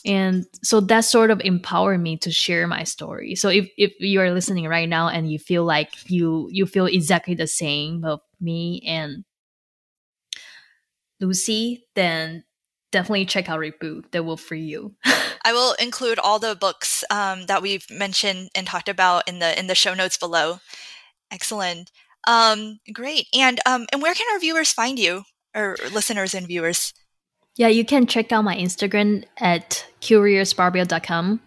And so that sort of empowered me to share my story. So if, if you are listening right now and you feel like you you feel exactly the same of me and Lucy, then definitely check out Reboot. That will free you. *laughs* I will include all the books um, that we've mentioned and talked about in the in the show notes below. Excellent. Um, great. And um, and where can our viewers find you, or listeners and viewers? Yeah, you can check out my Instagram at curiousbarbell.com.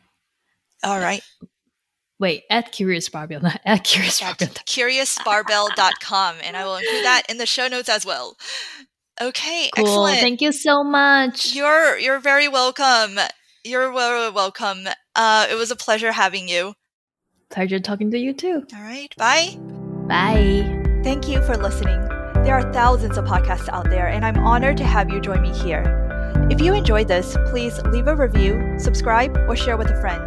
All right. Wait, at curiousbarbell, not at curiousbarbell. curiousbarbell.com, and I will include that in the show notes as well. Okay, cool. excellent. Thank you so much. You're you're very welcome. You're very welcome. Uh, it was a pleasure having you. Pleasure talking to you too. All right. Bye. Bye. Thank you for listening. There are thousands of podcasts out there, and I'm honored to have you join me here. If you enjoyed this, please leave a review, subscribe, or share with a friend.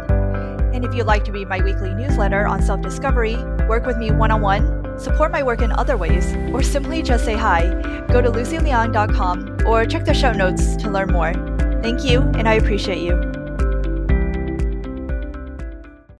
And if you'd like to read my weekly newsletter on self discovery, work with me one on one, support my work in other ways, or simply just say hi, go to lucyliang.com or check the show notes to learn more. Thank you, and I appreciate you.